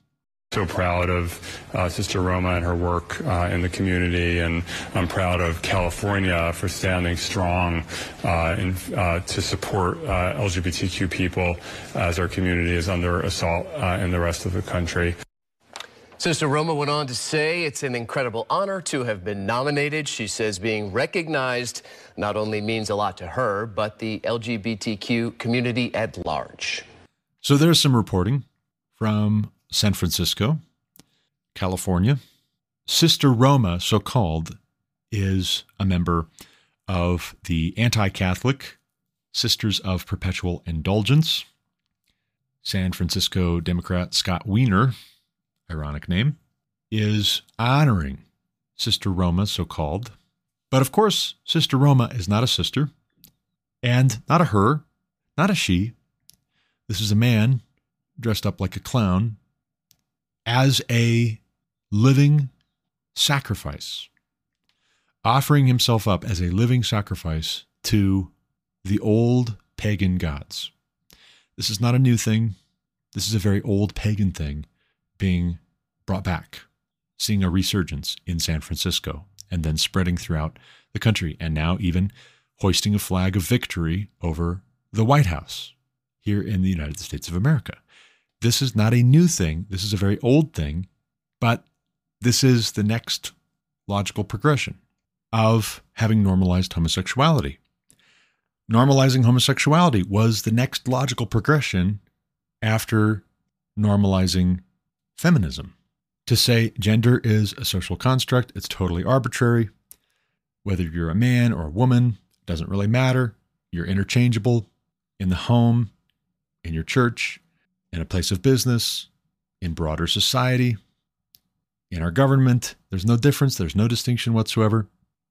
So proud of uh, Sister Roma and her work uh, in the community, and I'm proud of California for standing strong uh, in, uh, to support uh, LGBTQ people as our community is under assault uh, in the rest of the country. Sister Roma went on to say it's an incredible honor to have been nominated. She says being recognized not only means a lot to her, but the LGBTQ community at large. So there's some reporting from San Francisco, California. Sister Roma, so called, is a member of the anti Catholic Sisters of Perpetual Indulgence. San Francisco Democrat Scott Wiener, ironic name, is honoring Sister Roma, so called. But of course, Sister Roma is not a sister, and not a her, not a she. This is a man dressed up like a clown as a living sacrifice, offering himself up as a living sacrifice to the old pagan gods. This is not a new thing. This is a very old pagan thing being brought back, seeing a resurgence in San Francisco and then spreading throughout the country, and now even hoisting a flag of victory over the White House here in the United States of America. This is not a new thing. This is a very old thing, but this is the next logical progression of having normalized homosexuality. Normalizing homosexuality was the next logical progression after normalizing feminism. To say gender is a social construct, it's totally arbitrary. Whether you're a man or a woman, doesn't really matter. You're interchangeable in the home, in your church, in a place of business, in broader society, in our government. There's no difference, there's no distinction whatsoever.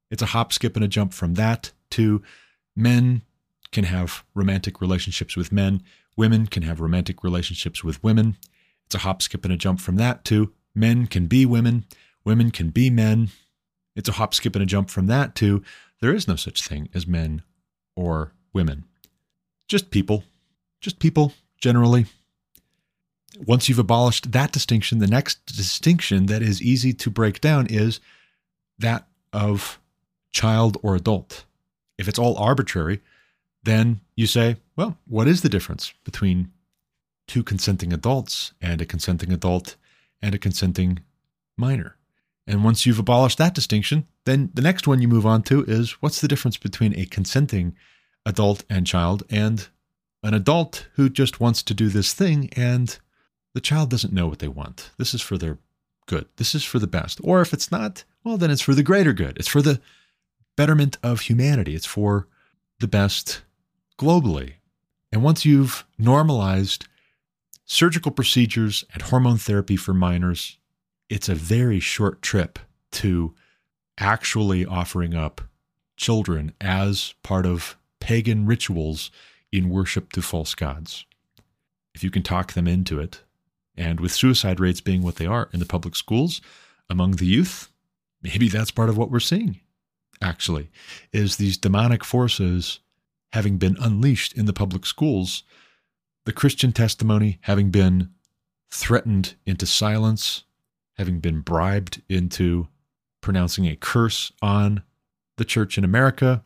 It's a hop, skip, and a jump from that to men can have romantic relationships with men, women can have romantic relationships with women. It's a hop, skip, and a jump from that to men can be women, women can be men. It's a hop, skip, and a jump from that to there is no such thing as men or women. Just people. Just people, generally once you've abolished that distinction, the next distinction that is easy to break down is that of child or adult. If it's all arbitrary, then you say, well, what is the difference between two consenting adults and a consenting adult and a consenting minor? And once you've abolished that distinction, then the next one you move on to is what's the difference between a consenting adult and child and an adult who just wants to do this thing and the child doesn't know what they want. This is for their good. This is for the best. Or if it's not, well, then it's for the greater good. It's for the betterment of humanity. It's for the best globally. And once you've normalized surgical procedures and hormone therapy for minors, it's a very short trip to actually offering up children as part of pagan rituals in worship to false gods. If you can talk them into it, and with suicide rates being what they are in the public schools among the youth, maybe that's part of what we're seeing, actually, is these demonic forces having been unleashed in the public schools, the Christian testimony having been threatened into silence, having been bribed into pronouncing a curse on the church in America,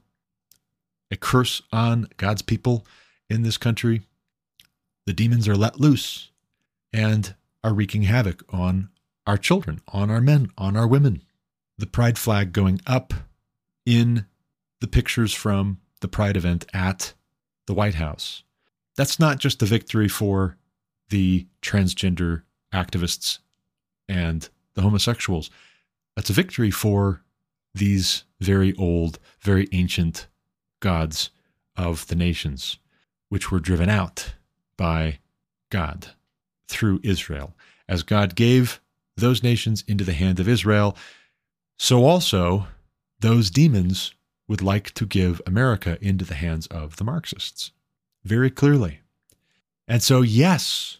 a curse on God's people in this country. The demons are let loose and are wreaking havoc on our children, on our men, on our women. the pride flag going up in the pictures from the pride event at the White House. That's not just a victory for the transgender activists and the homosexuals. That's a victory for these very old, very ancient gods of the nations, which were driven out by God through Israel. As God gave those nations into the hand of Israel, so also those demons would like to give America into the hands of the Marxists. Very clearly. And so, yes,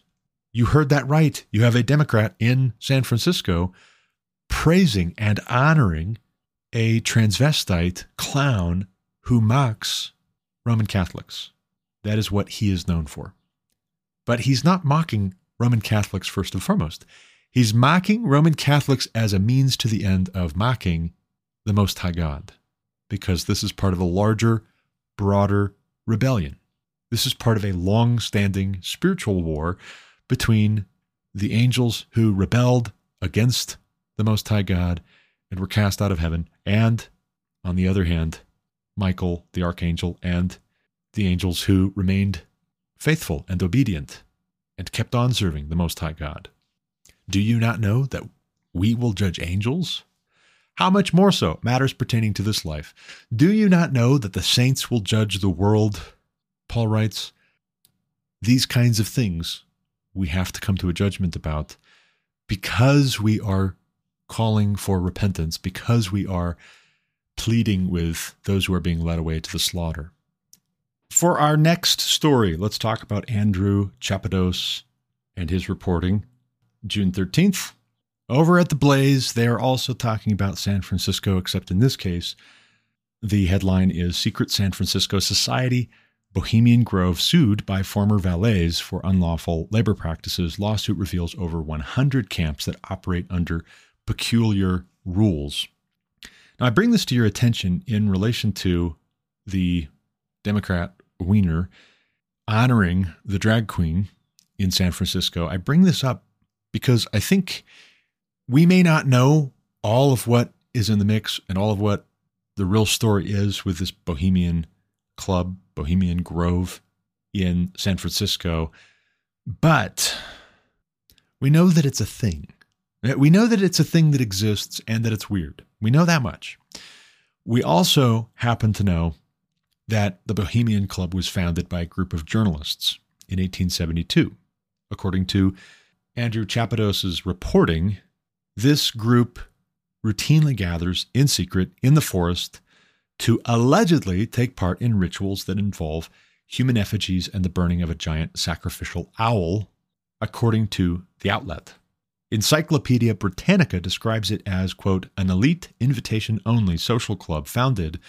you heard that right. You have a Democrat in San Francisco praising and honoring a transvestite clown who mocks Roman Catholics. That is what he is known for. But he's not mocking Roman Catholics first and foremost. He's mocking Roman Catholics as a means to the end of mocking the Most High God, because this is part of a larger, broader rebellion. This is part of a long standing spiritual war between the angels who rebelled against the Most High God and were cast out of heaven, and on the other hand, Michael, the archangel, and the angels who remained faithful and obedient and kept on serving the Most High God. Do you not know that we will judge angels? How much more so matters pertaining to this life? Do you not know that the saints will judge the world? Paul writes, These kinds of things we have to come to a judgment about because we are calling for repentance, because we are pleading with those who are being led away to the slaughter. For our next story, let's talk about Andrew Chapados and his reporting. June 13th, over at the Blaze, they are also talking about San Francisco, except in this case, the headline is Secret San Francisco Society Bohemian Grove sued by former valets for unlawful labor practices. Lawsuit reveals over 100 camps that operate under peculiar rules. Now, I bring this to your attention in relation to the Democrat Wiener honoring the drag queen in San Francisco. I bring this up because I think we may not know all of what is in the mix and all of what the real story is with this Bohemian club, Bohemian Grove in San Francisco, but we know that it's a thing. We know that it's a thing that exists and that it's weird. We know that much. We also happen to know that the Bohemian Club was founded by a group of journalists in 1872. According to Andrew Chapados's reporting, this group routinely gathers in secret in the forest to allegedly take part in rituals that involve human effigies and the burning of a giant sacrificial owl, according to the outlet. Encyclopedia Britannica describes it as, quote, an elite invitation only social club founded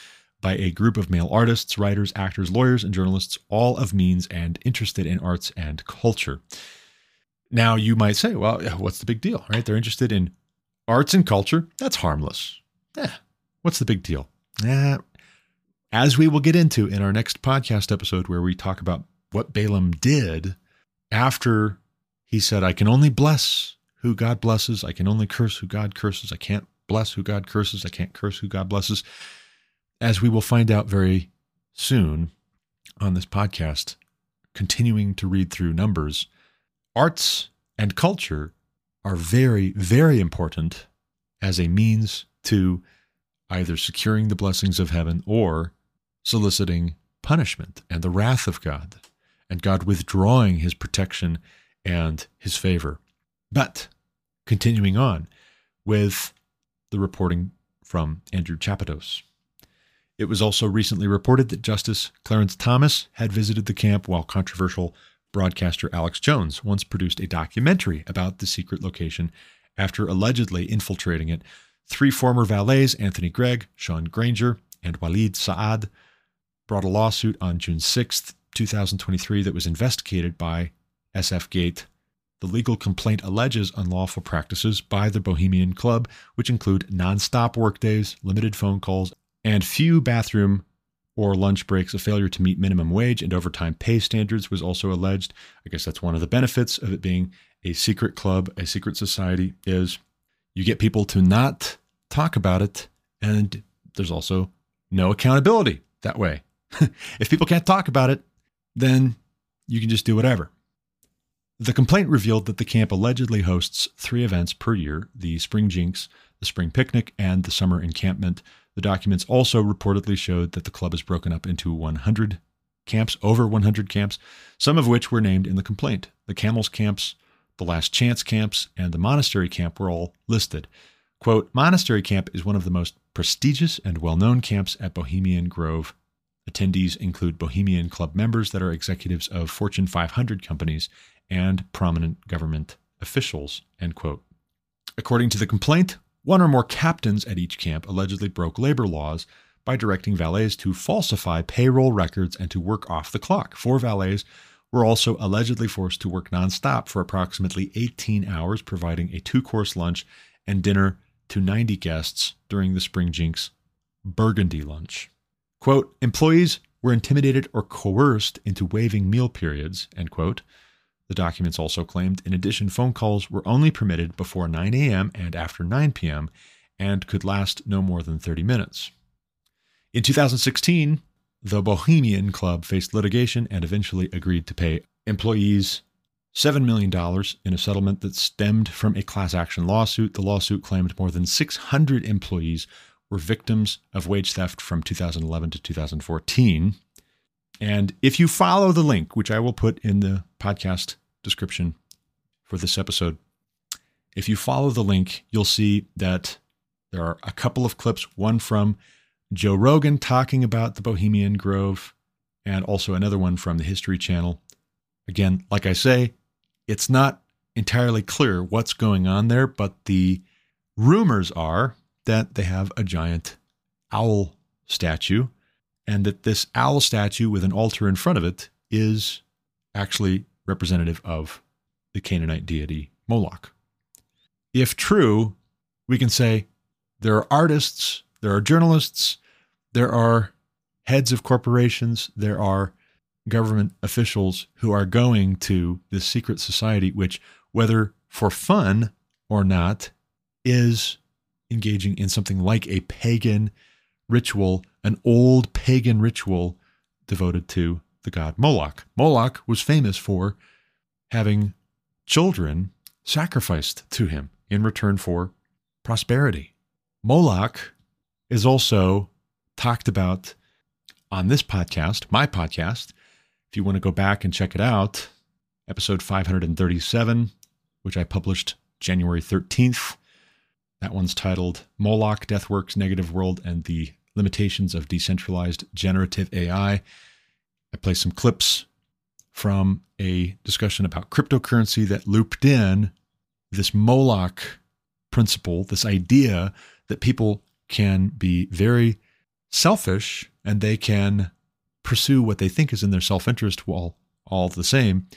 by a group of male artists, writers, actors, lawyers, and journalists, all of means and interested in arts and culture. Now, you might say, well, what's the big deal, right? They're interested in arts and culture. That's harmless. Yeah. What's the big deal? Yeah. As we will get into in our next podcast episode, where we talk about what Balaam did after he said, I can only bless who God blesses, I can only curse who God curses, I can't bless who God curses, I can't curse who God blesses. As we will find out very soon on this podcast, continuing to read through Numbers, arts and culture are very, very important as a means to either securing the blessings of heaven or soliciting punishment and the wrath of God, and God withdrawing his protection and his favor. But continuing on with the reporting from Andrew Chapados. It was also recently reported that Justice Clarence Thomas had visited the camp while controversial broadcaster Alex Jones once produced a documentary about the secret location after allegedly infiltrating it. Three former valets, Anthony Gregg, Sean Granger, and Walid Saad, brought a lawsuit on June 6, 2023, that was investigated by SF Gate. The legal complaint alleges unlawful practices by the Bohemian Club, which include nonstop workdays, limited phone calls, and few bathroom or lunch breaks, a failure to meet minimum wage and overtime pay standards was also alleged. I guess that's one of the benefits of it being a secret club, a secret society, is you get people to not talk about it. And there's also no accountability that way. if people can't talk about it, then you can just do whatever. The complaint revealed that the camp allegedly hosts three events per year the Spring Jinks, the Spring Picnic, and the Summer Encampment. The documents also reportedly showed that the club is broken up into 100 camps, over 100 camps, some of which were named in the complaint. The Camels camps, the Last Chance camps, and the Monastery camp were all listed. Quote, Monastery Camp is one of the most prestigious and well known camps at Bohemian Grove. Attendees include Bohemian Club members that are executives of Fortune 500 companies and prominent government officials. End quote. According to the complaint, one or more captains at each camp allegedly broke labor laws by directing valets to falsify payroll records and to work off the clock. Four valets were also allegedly forced to work nonstop for approximately 18 hours, providing a two course lunch and dinner to 90 guests during the Spring Jinks Burgundy lunch. Quote, employees were intimidated or coerced into waiving meal periods, end quote. The documents also claimed, in addition, phone calls were only permitted before 9 a.m. and after 9 p.m. and could last no more than 30 minutes. In 2016, the Bohemian Club faced litigation and eventually agreed to pay employees $7 million in a settlement that stemmed from a class action lawsuit. The lawsuit claimed more than 600 employees were victims of wage theft from 2011 to 2014. And if you follow the link, which I will put in the podcast description for this episode, if you follow the link, you'll see that there are a couple of clips, one from Joe Rogan talking about the Bohemian Grove, and also another one from the History Channel. Again, like I say, it's not entirely clear what's going on there, but the rumors are that they have a giant owl statue and that this owl statue with an altar in front of it is actually representative of the Canaanite deity Moloch. If true, we can say there are artists, there are journalists, there are heads of corporations, there are government officials who are going to this secret society, which, whether for fun or not, is engaging in something like a pagan ritual, an old pagan ritual devoted to the god Moloch. Moloch was famous for having children sacrificed to him in return for prosperity. Moloch is also talked about on this podcast, my podcast, if you want to go back and check it out, episode 537, which I published January 13th. That one's titled Moloch, Deathworks, Negative World, and the Limitations of Decentralized Generative AI. I play some clips from a discussion about cryptocurrency that looped in this Moloch principle, this idea that people can be very selfish and they can pursue what they think is in their self interest while all the same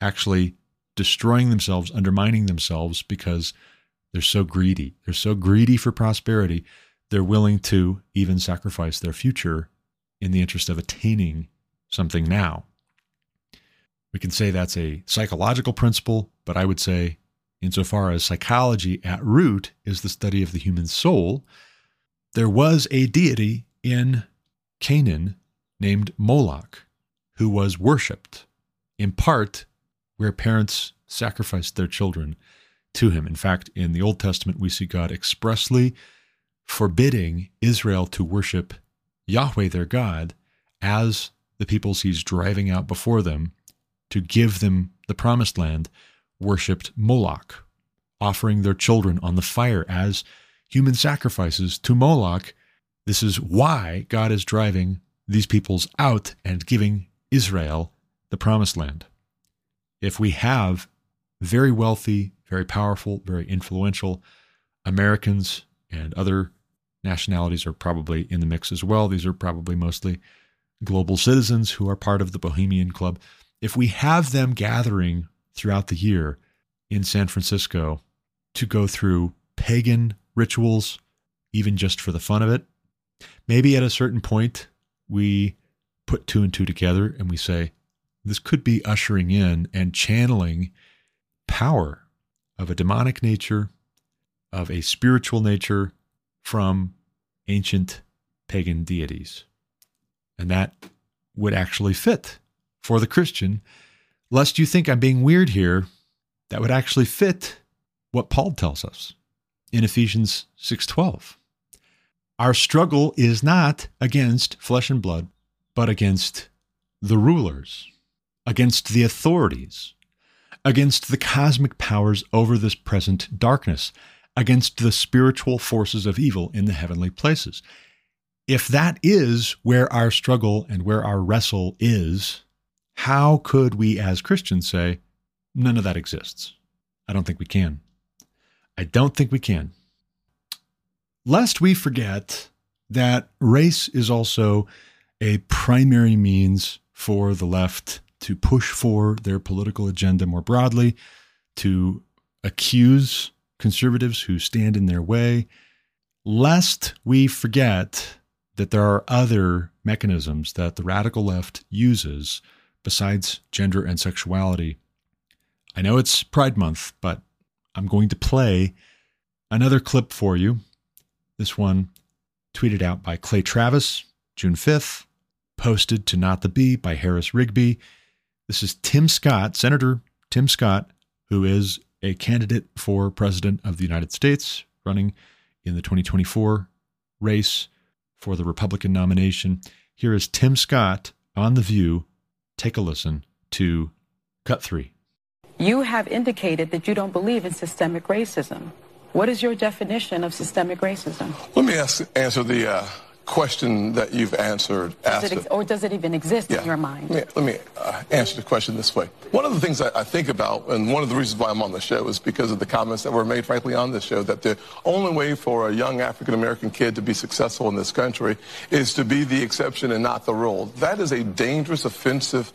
actually destroying themselves, undermining themselves because they're so greedy. They're so greedy for prosperity, they're willing to even sacrifice their future in the interest of attaining something now. We can say that's a psychological principle, but I would say, insofar as psychology at root is the study of the human soul, there was a deity in Canaan named Moloch, who was worshipped, in part where parents sacrificed their children to him. In fact, in the Old Testament, we see God expressly forbidding Israel to worship Yahweh, their God, as the peoples he's driving out before them to give them the promised land worshiped Moloch, offering their children on the fire as human sacrifices to Moloch. This is why God is driving these peoples out and giving Israel the promised land. If we have very wealthy, very powerful, very influential Americans and other nationalities are probably in the mix as well. These are probably mostly global citizens who are part of the Bohemian Club. If we have them gathering throughout the year in San Francisco to go through pagan rituals, even just for the fun of it, maybe at a certain point we put two and two together and we say, this could be ushering in and channeling power of a demonic nature, of a spiritual nature, from ancient pagan deities. And that would actually fit for the Christian. Lest you think I'm being weird here, that would actually fit what Paul tells us in Ephesians 6:12. Our struggle is not against flesh and blood, but against the rulers, against the authorities, against the cosmic powers over this present darkness, against the spiritual forces of evil in the heavenly places. If that is where our struggle and where our wrestle is, how could we as Christians say, none of that exists? I don't think we can. I don't think we can. Lest we forget that race is also a primary means for the left to push for their political agenda more broadly, to accuse conservatives who stand in their way, lest we forget that there are other mechanisms that the radical left uses besides gender and sexuality. I know it's Pride Month, but I'm going to play another clip for you. This one tweeted out by Clay Travis, June 5th, posted to Not the Bee by Harris Rigby. This is Tim Scott, Senator Tim Scott, who is a candidate for President of the United States, running in the 2024 race for the Republican nomination. Here is Tim Scott on The View. Take a listen to Cut 3. You have indicated that you don't believe in systemic racism. What is your definition of systemic racism? Let me ask, answer the uh, question that you've answered. Does it ex- or does it even exist yeah. in your mind? Let me, let me uh, answer the question this way. One of the things I, I, think about, and one of the reasons why I'm on the show, is because of the comments that were made, frankly, on this show, that the only way for a young African American kid to be successful in this country is to be the exception and not the rule. That is a dangerous, offensive,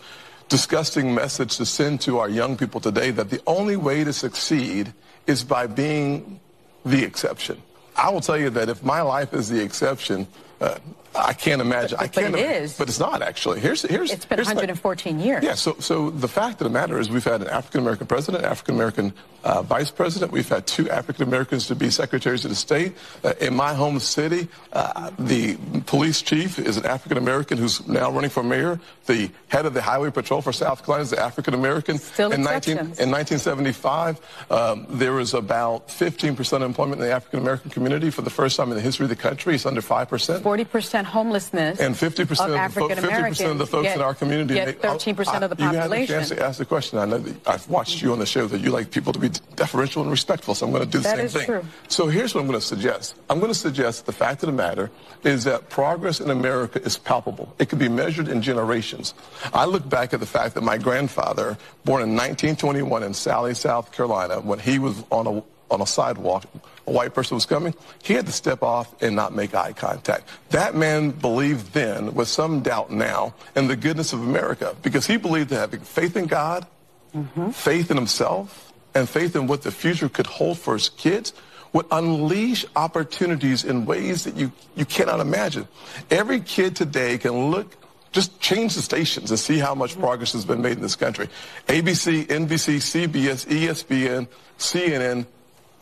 disgusting message to send to our young people today that the only way to succeed is by being the exception. I will tell you that if my life is the exception, uh, I can't imagine. But, I can't. But it is. But it's not actually. Here's here's. It's been here's 114 years. Yeah. So so the fact of the matter is, we've had an African American president, African American uh, vice president. We've had two African Americans to be secretaries of the state. Uh, in my home city, uh, the police chief is an African American who's now running for mayor. The head of the highway patrol for South Carolina is an African American. Still in, 19, in 1975, um, there was about 15% employment in the African American community for the first time in the history of the country. It's under 5%. 40% homelessness and 50% of, African Americans of the folks in our community get 13% I, of the population. You had a chance to ask the question. I know that I've watched you on the show that you like people to be deferential and respectful, so I'm going to do the that same thing. True. So here's what I'm going to suggest. I'm going to suggest the fact of the matter is that progress in America is palpable. It can be measured in generations. I look back at the fact that my grandfather, born in 1921 in Salley, South Carolina, when he was on a on a sidewalk, a white person was coming, he had to step off and not make eye contact. That man believed then, with some doubt now, in the goodness of America because he believed that having faith in God, mm-hmm. faith in himself, and faith in what the future could hold for his kids would unleash opportunities in ways that you, you cannot imagine. Every kid today can look just change the stations and see how much progress has been made in this country. ABC, NBC, CBS, ESPN, CNN,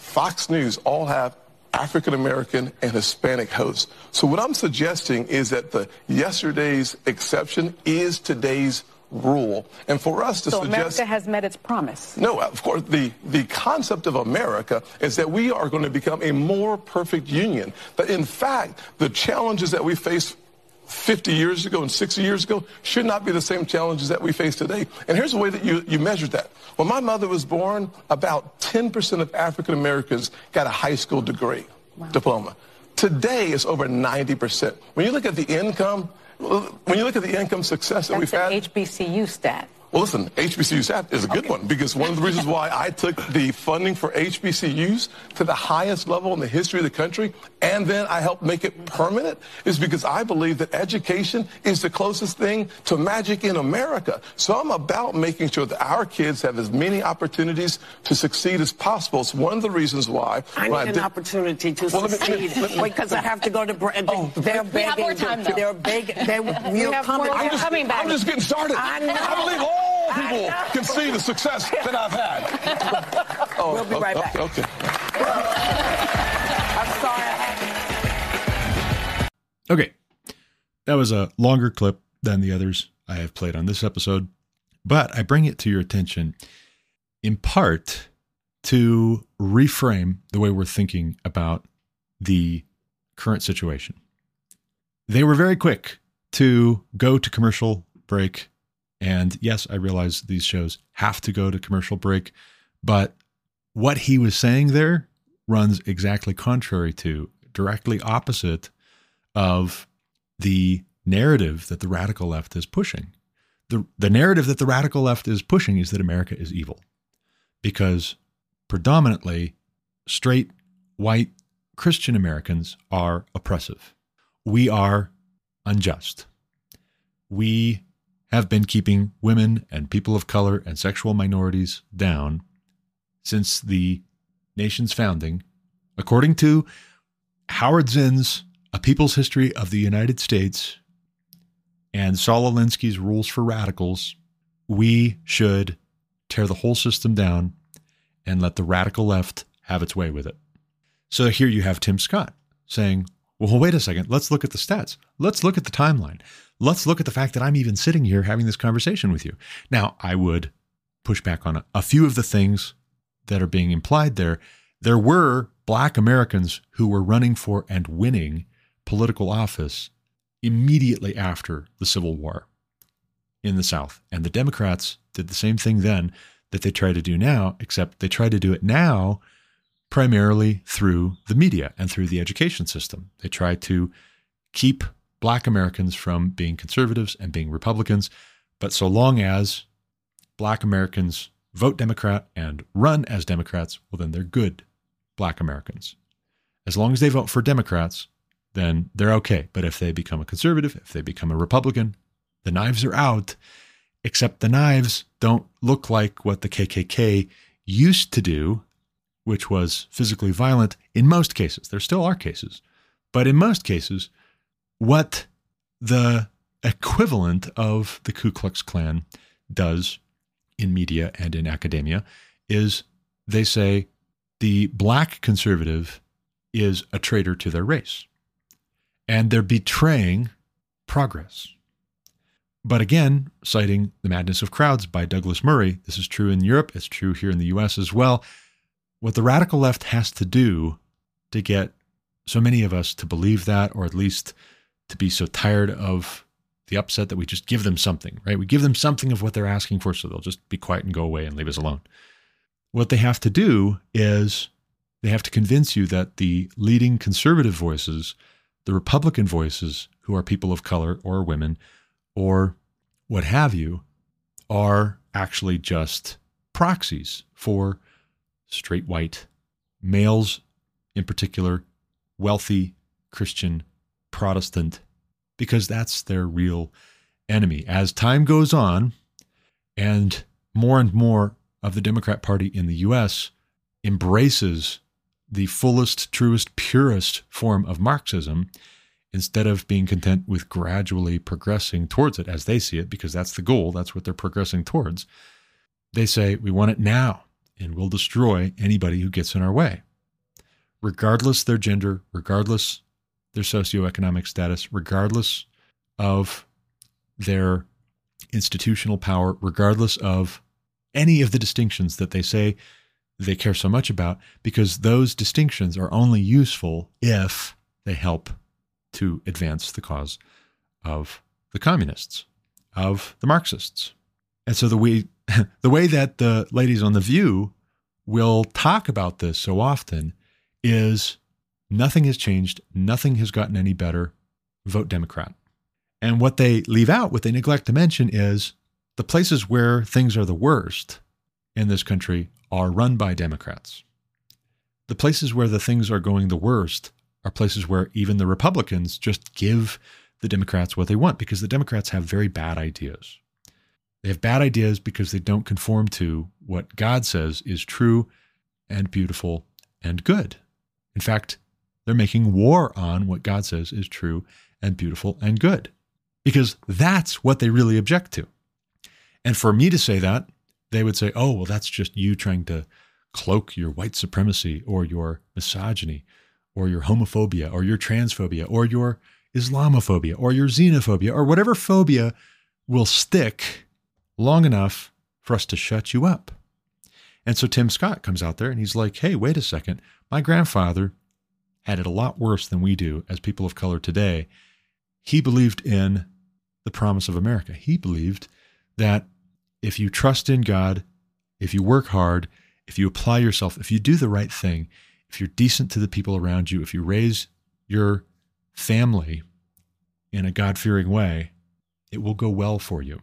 Fox News all have African American and Hispanic hosts. So what I'm suggesting is that the yesterday's exception is today's rule. And for us to so suggest America has met its promise. No, of course the the concept of America is that we are going to become a more perfect union. But in fact, the challenges that we face 50 years ago and 60 years ago should not be the same challenges that we face today. And here's the way that you, you measure that. When my mother was born, about 10% of African Americans got a high school degree, wow. diploma. Today, it's over 90%. When you look at the income, when you look at the income success that That's we've had. HBCU stat. Well, listen, HBCU SAP is a good okay. one because one of the reasons why I took the funding for HBCUs to the highest level in the history of the country and then I helped make it permanent is because I believe that education is the closest thing to magic in America. So I'm about making sure that our kids have as many opportunities to succeed as possible. It's one of the reasons why. I need I an opportunity to well, succeed because I have to go to. Oh, they're begging. They're begging. They're, are coming. I'm just, coming back. I'm just getting started. I, know. I believe all all people can see the success that I've had. Oh, we'll be right oh, back. Okay. I'm sorry. Okay. That was a longer clip than the others I have played on this episode, but I bring it to your attention in part to reframe the way we're thinking about the current situation. They were very quick to go to commercial break. And yes, I realize these shows have to go to commercial break, but what he was saying there runs exactly contrary to, directly opposite of the narrative that the radical left is pushing. The, the narrative that the radical left is pushing is that America is evil because predominantly straight, white, Christian Americans are oppressive. We are unjust. We have been keeping women and people of color and sexual minorities down since the nation's founding, according to Howard Zinn's A People's History of the United States and Saul Alinsky's Rules for Radicals, we should tear the whole system down and let the radical left have its way with it. So here you have Tim Scott saying, well, wait a second. Let's look at the stats. Let's look at the timeline. Let's look at the fact that I'm even sitting here having this conversation with you. Now, I would push back on a, a few of the things that are being implied there. There were black Americans who were running for and winning political office immediately after the Civil War in the South. And the Democrats did the same thing then that they try to do now, except they try to do it now primarily through the media and through the education system. They try to keep black Americans from being conservatives and being Republicans. But so long as black Americans vote Democrat and run as Democrats, well, then they're good black Americans. As long as they vote for Democrats, then they're okay. But if they become a conservative, if they become a Republican, the knives are out, except the knives don't look like what the KKK used to do which was physically violent in most cases. There still are cases, but in most cases, what the equivalent of the Ku Klux Klan does in media and in academia is they say the black conservative is a traitor to their race and they're betraying progress. But again, citing The Madness of Crowds by Douglas Murray, this is true in Europe, it's true here in the US as well what the radical left has to do to get so many of us to believe that, or at least to be so tired of the upset that we just give them something, right? We give them something of what they're asking for, so they'll just be quiet and go away and leave us alone. What they have to do is they have to convince you that the leading conservative voices, the Republican voices, who are people of color or women or what have you, are actually just proxies for straight white, males in particular, wealthy, Christian, Protestant, because that's their real enemy. As time goes on, and more and more of the Democrat Party in the US embraces the fullest, truest, purest form of Marxism, instead of being content with gradually progressing towards it as they see it, because that's the goal, that's what they're progressing towards, they say, we want it now and we'll destroy anybody who gets in our way, regardless their gender, regardless their socioeconomic status, regardless of their institutional power, regardless of any of the distinctions that they say they care so much about, because those distinctions are only useful if they help to advance the cause of the communists, of the Marxists. And so the way the way that the ladies on The View will talk about this so often is nothing has changed, nothing has gotten any better. Vote Democrat. And what they leave out, what they neglect to mention is the places where things are the worst in this country are run by Democrats. The places where the things are going the worst are places where even the Republicans just give the Democrats what they want because the Democrats have very bad ideas. They have bad ideas because they don't conform to what God says is true and beautiful and good. In fact, they're making war on what God says is true and beautiful and good because that's what they really object to. And for me to say that, they would say, oh, well, that's just you trying to cloak your white supremacy or your misogyny or your homophobia or your transphobia or your Islamophobia or your xenophobia or whatever phobia will stick long enough for us to shut you up. And so Tim Scott comes out there and he's like, hey, wait a second. My grandfather had it a lot worse than we do as people of color today. He believed in the promise of America. He believed that if you trust in God, if you work hard, if you apply yourself, if you do the right thing, if you're decent to the people around you, if you raise your family in a God fearing way, it will go well for you.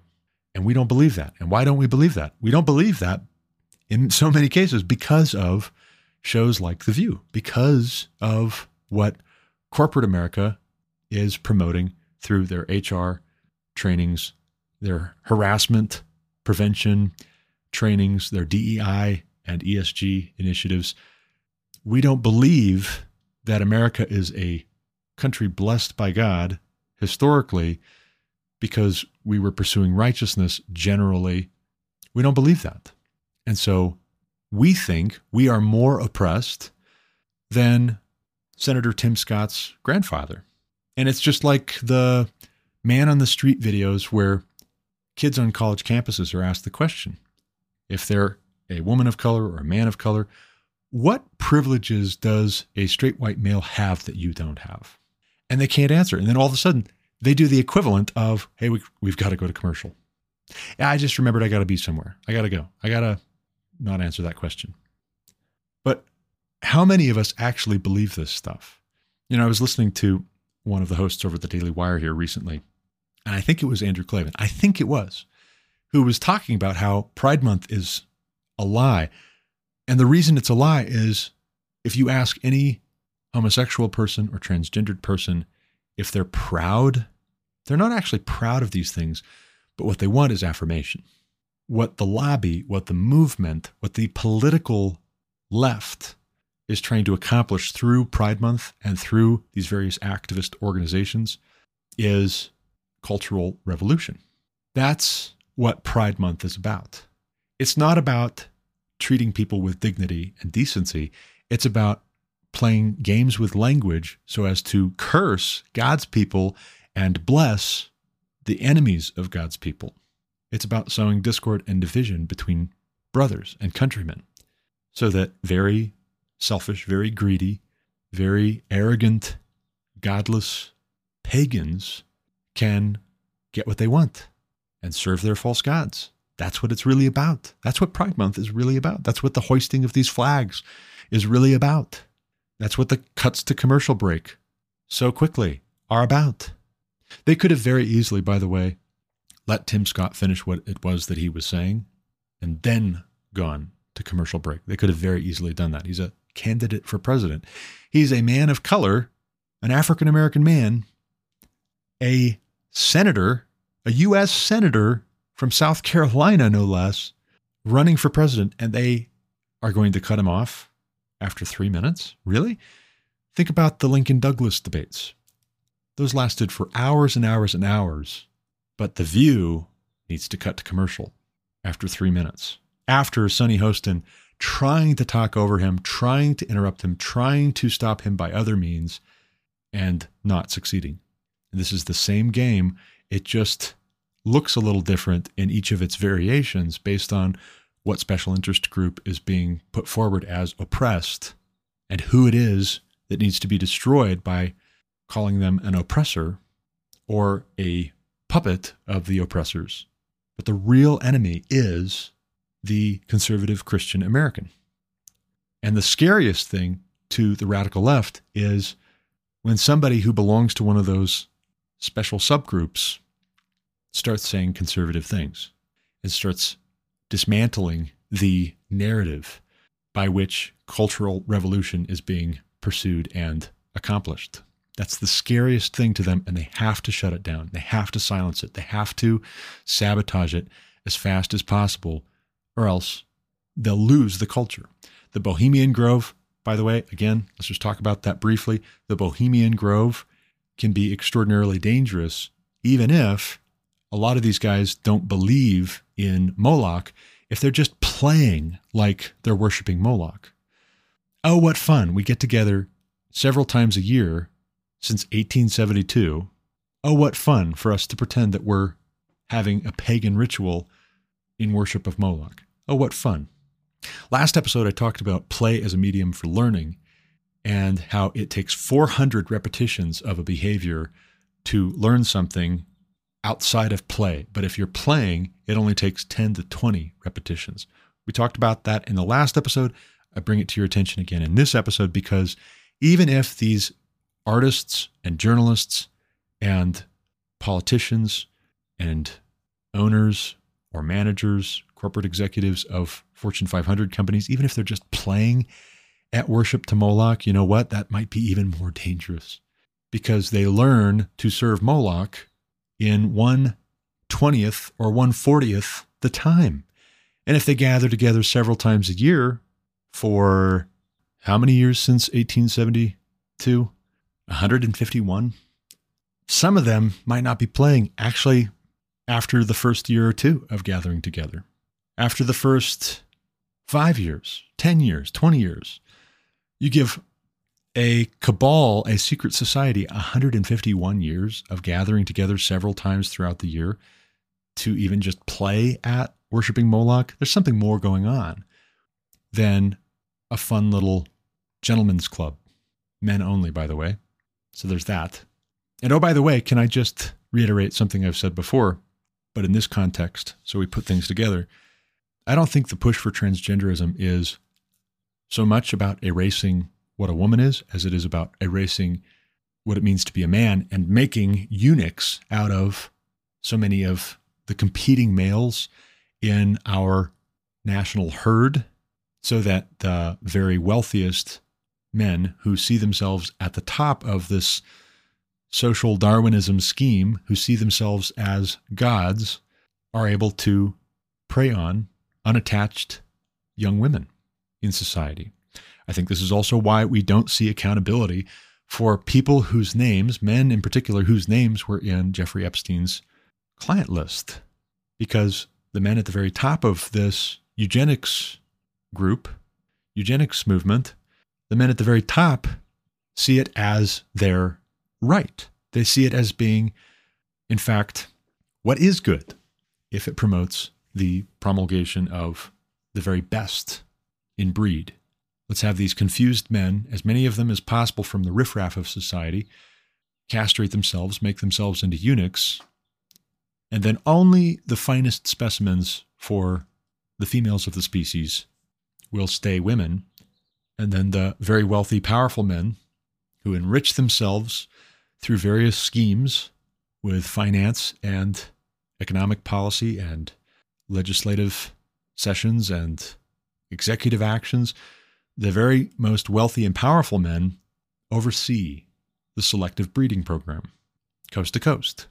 And we don't believe that. And why don't we believe that? We don't believe that in so many cases because of shows like The View, because of what corporate America is promoting through their HR trainings, their harassment prevention trainings, their DEI and ESG initiatives. We don't believe that America is a country blessed by God historically because we were pursuing righteousness generally. We don't believe that. And so we think we are more oppressed than Senator Tim Scott's grandfather. And it's just like the man on the street videos where kids on college campuses are asked the question if they're a woman of color or a man of color, what privileges does a straight white male have that you don't have? And they can't answer. And then all of a sudden, they do the equivalent of, hey, we, we've got to go to commercial. I just remembered I got to be somewhere. I got to go. I got to not answer that question. But how many of us actually believe this stuff? You know, I was listening to one of the hosts over at the Daily Wire here recently, and I think it was Andrew Klavan. I think it was, who was talking about how Pride Month is a lie. And the reason it's a lie is if you ask any homosexual person or transgendered person if they're proud, they're not actually proud of these things, but what they want is affirmation. What the lobby, what the movement, what the political left is trying to accomplish through Pride Month and through these various activist organizations is cultural revolution. That's what Pride Month is about. It's not about treating people with dignity and decency, it's about playing games with language so as to curse God's people and bless the enemies of God's people. It's about sowing discord and division between brothers and countrymen so that very selfish, very greedy, very arrogant, godless pagans can get what they want and serve their false gods. That's what it's really about. That's what Pride Month is really about. That's what the hoisting of these flags is really about. That's what the cuts to commercial break so quickly are about. They could have very easily, by the way, let Tim Scott finish what it was that he was saying and then gone to commercial break. They could have very easily done that. He's a candidate for president. He's a man of color, an African American man, a senator, a U.S. senator from South Carolina, no less, running for president, and they are going to cut him off after three minutes? Really? Think about the Lincoln Douglas debates. Those lasted for hours and hours and hours, but The View needs to cut to commercial after three minutes. After Sunny Hostin trying to talk over him, trying to interrupt him, trying to stop him by other means, and not succeeding. This is the same game. It just looks a little different in each of its variations based on what special interest group is being put forward as oppressed and who it is that needs to be destroyed by calling them an oppressor or a puppet of the oppressors. But the real enemy is the conservative Christian American. And the scariest thing to the radical left is when somebody who belongs to one of those special subgroups starts saying conservative things and starts dismantling the narrative by which cultural revolution is being pursued and accomplished. That's the scariest thing to them, and they have to shut it down. They have to silence it. They have to sabotage it as fast as possible or else they'll lose the culture. The Bohemian Grove, by the way, again, let's just talk about that briefly. The Bohemian Grove can be extraordinarily dangerous, even if a lot of these guys don't believe in Moloch, if they're just playing like they're worshiping Moloch. Oh, what fun! We get together several times a year, since 1872. Oh, what fun for us to pretend that we're having a pagan ritual in worship of Moloch. Oh, what fun. Last episode, I talked about play as a medium for learning and how it takes 400 repetitions of a behavior to learn something outside of play. But if you're playing, it only takes 10 to 20 repetitions. We talked about that in the last episode. I bring it to your attention again in this episode because even if these artists and journalists and politicians and owners or managers, corporate executives of Fortune 500 companies, even if they're just playing at worship to Moloch, you know what? That might be even more dangerous because they learn to serve Moloch in one twentieth or one fortieth the time. And if they gather together several times a year for how many years since 1872? 151. Some of them might not be playing actually after the first year or two of gathering together, after the first five years, 10 years, 20 years. You give a cabal, a secret society, 151 years of gathering together several times throughout the year to even just play at worshiping Moloch. There's something more going on than a fun little gentleman's club. Men only, by the way. So there's that. And oh, by the way, can I just reiterate something I've said before, but in this context, so we put things together? I don't think the push for transgenderism is so much about erasing what a woman is as it is about erasing what it means to be a man and making eunuchs out of so many of the competing males in our national herd so that the very wealthiest men who see themselves at the top of this social Darwinism scheme, who see themselves as gods, are able to prey on unattached young women in society. I think this is also why we don't see accountability for people whose names, men in particular, whose names were in Jeffrey Epstein's client list. Because the men at the very top of this eugenics group, eugenics movement, the men at the very top see it as their right. They see it as being, in fact, what is good if it promotes the promulgation of the very best in breed. Let's have these confused men, as many of them as possible from the riffraff of society, castrate themselves, make themselves into eunuchs, and then only the finest specimens for the females of the species will stay women and then the very wealthy, powerful men who enrich themselves through various schemes with finance and economic policy and legislative sessions and executive actions. The very most wealthy and powerful men oversee the selective breeding program, coast to coast,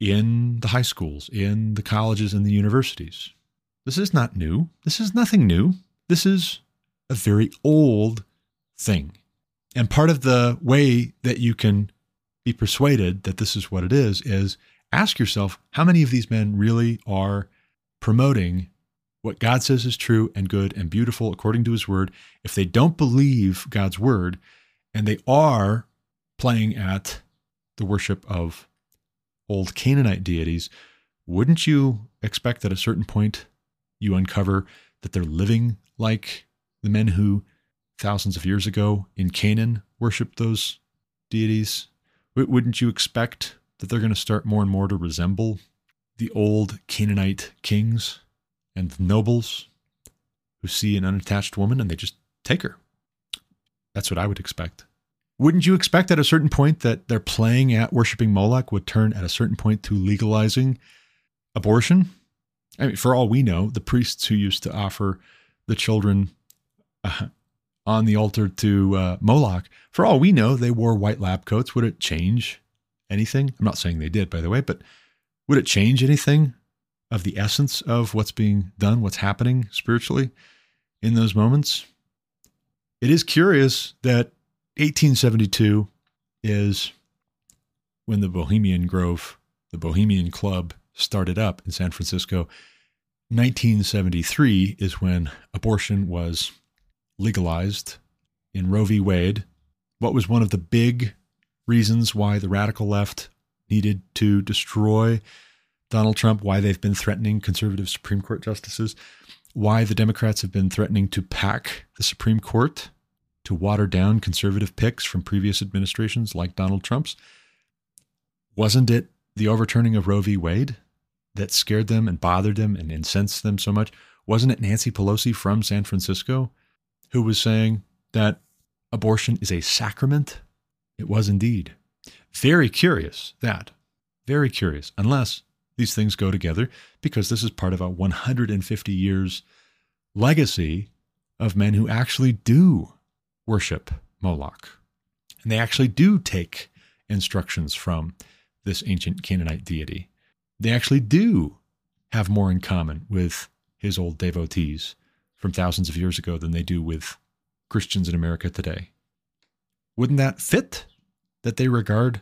in the high schools, in the colleges and the universities. This is not new. This is nothing new. This is a very old thing. And part of the way that you can be persuaded that this is what it is is ask yourself how many of these men really are promoting what God says is true and good and beautiful according to his word. If they don't believe God's word and they are playing at the worship of old Canaanite deities, wouldn't you expect at a certain point you uncover that they're living like the men who thousands of years ago in Canaan worshiped those deities? Wouldn't you expect that they're going to start more and more to resemble the old Canaanite kings and nobles who see an unattached woman and they just take her? That's what I would expect. Wouldn't you expect at a certain point that they're playing at worshiping Moloch would turn at a certain point to legalizing abortion? I mean, for all we know, the priests who used to offer the children on the altar to uh, Moloch. For all we know, they wore white lab coats. Would it change anything? I'm not saying they did, by the way, but would it change anything of the essence of what's being done, what's happening spiritually in those moments? It is curious that 1872 is when the Bohemian Grove, the Bohemian Club, started up in San Francisco. 1973 is when abortion was legalized in Roe v. Wade, what was one of the big reasons why the radical left needed to destroy Donald Trump, why they've been threatening conservative Supreme Court justices, why the Democrats have been threatening to pack the Supreme Court to water down conservative picks from previous administrations like Donald Trump's. Wasn't it the overturning of Roe v. Wade that scared them and bothered them and incensed them so much? Wasn't it Nancy Pelosi from San Francisco who was saying that abortion is a sacrament? It was indeed. Very curious that. Very curious. Unless these things go together, because this is part of a 150 years legacy of men who actually do worship Moloch. And they actually do take instructions from this ancient Canaanite deity. They actually do have more in common with his old devotees from thousands of years ago than they do with Christians in America today. Wouldn't that fit that they regard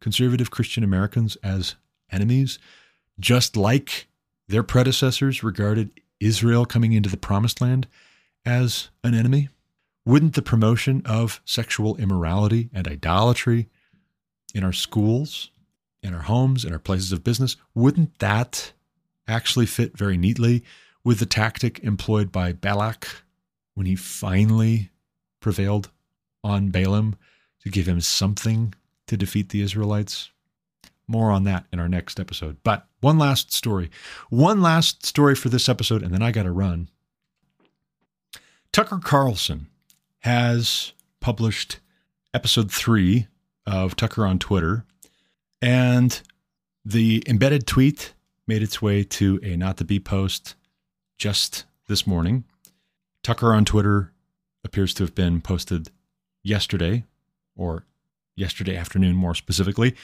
conservative Christian Americans as enemies, just like their predecessors regarded Israel coming into the promised land as an enemy? Wouldn't the promotion of sexual immorality and idolatry in our schools, in our homes, in our places of business, wouldn't that actually fit very neatly with the tactic employed by Balak when he finally prevailed on Balaam to give him something to defeat the Israelites? More on that in our next episode. But one last story. One last story for this episode, and then I got to run. Tucker Carlson has published episode three of Tucker on Twitter, and the embedded tweet made its way to a Not the Bee post just this morning. Tucker on Twitter appears to have been posted yesterday, or yesterday afternoon more specifically.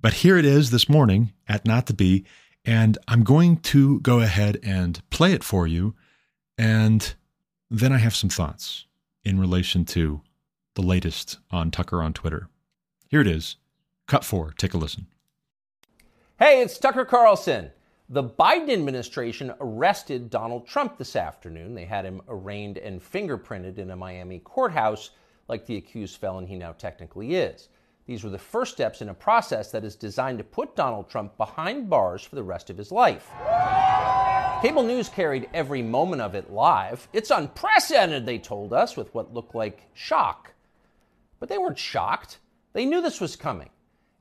But here it is this morning at Not the Bee, and I'm going to go ahead and play it for you. And then I have some thoughts in relation to the latest on Tucker on Twitter. Here it is. Cut four. Take a listen. Hey, it's Tucker Carlson. The Biden administration arrested Donald Trump this afternoon. They had him arraigned and fingerprinted in a Miami courthouse like the accused felon he now technically is. These were the first steps in a process that is designed to put Donald Trump behind bars for the rest of his life. Cable news carried every moment of it live. It's unprecedented, they told us, with what looked like shock. But they weren't shocked. They knew this was coming.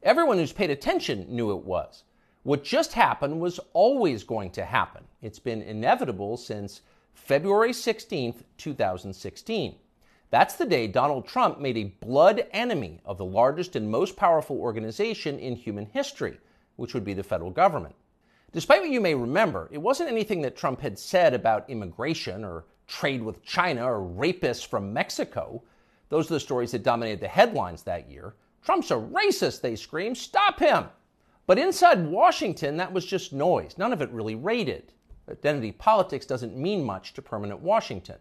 Everyone who's paid attention knew it was. What just happened was always going to happen. It's been inevitable since February 16th, 2016. That's the day Donald Trump made a blood enemy of the largest and most powerful organization in human history, which would be the federal government. Despite what you may remember, it wasn't anything that Trump had said about immigration or trade with China or rapists from Mexico. Those are the stories that dominated the headlines that year. Trump's a racist, they screamed. Stop him! But inside Washington, that was just noise. None of it really rated. Identity politics doesn't mean much to permanent Washington.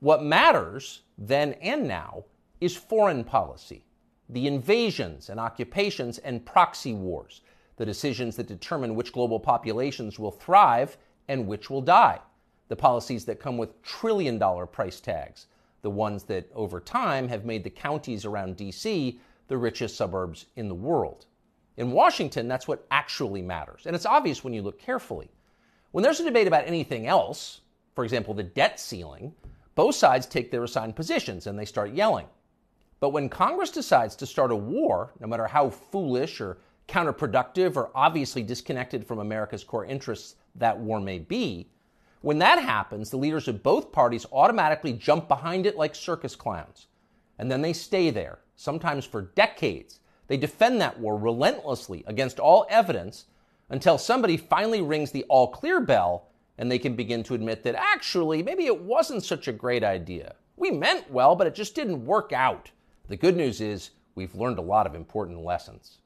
What matters, then and now, is foreign policy the invasions and occupations and proxy wars the decisions that determine which global populations will thrive and which will die, the policies that come with trillion dollar price tags, the ones that over time have made the counties around DC the richest suburbs in the world. In Washington, that's what actually matters. And it's obvious when you look carefully. When there's a debate about anything else, for example, the debt ceiling, both sides take their assigned positions and they start yelling. But when Congress decides to start a war, no matter how foolish or counterproductive or obviously disconnected from America's core interests that war may be, when that happens, the leaders of both parties automatically jump behind it like circus clowns. And then they stay there, sometimes for decades. They defend that war relentlessly against all evidence until somebody finally rings the all clear bell and they can begin to admit that actually, maybe it wasn't such a great idea. We meant well, but it just didn't work out. The good news is we've learned a lot of important lessons.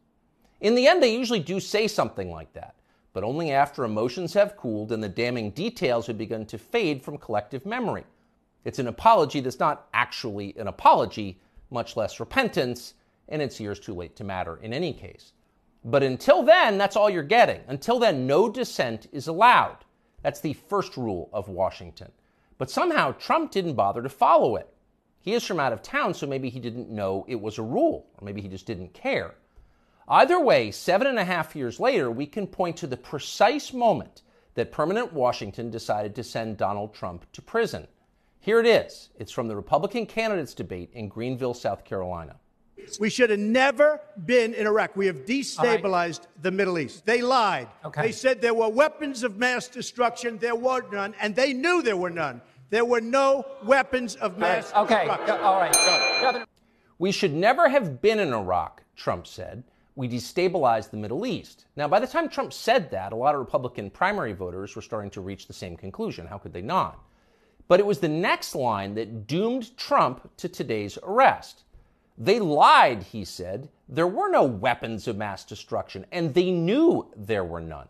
In the end, they usually do say something like that, but only after emotions have cooled and the damning details have begun to fade from collective memory. It's an apology that's not actually an apology, much less repentance, and it's years too late to matter in any case. But until then, that's all you're getting. Until then, no dissent is allowed. That's the first rule of Washington. But somehow Trump didn't bother to follow it. He is from out of town, so maybe he didn't know it was a rule, or maybe he just didn't care. Either way, seven and a half years later, we can point to the precise moment that permanent Washington decided to send Donald Trump to prison. Here it is. It's from the Republican candidates debate in Greenville, South Carolina. We should have never been in Iraq. We have destabilized right. the Middle East. They lied. Okay. They said there were weapons of mass destruction. There were none, and they knew there were none. There were no weapons of mass all right. okay. destruction. All right. We should never have been in Iraq, Trump said. We destabilized the Middle East. Now, by the time Trump said that, a lot of Republican primary voters were starting to reach the same conclusion. How could they not? But it was the next line that doomed Trump to today's arrest. They lied, he said. There were no weapons of mass destruction, and they knew there were none.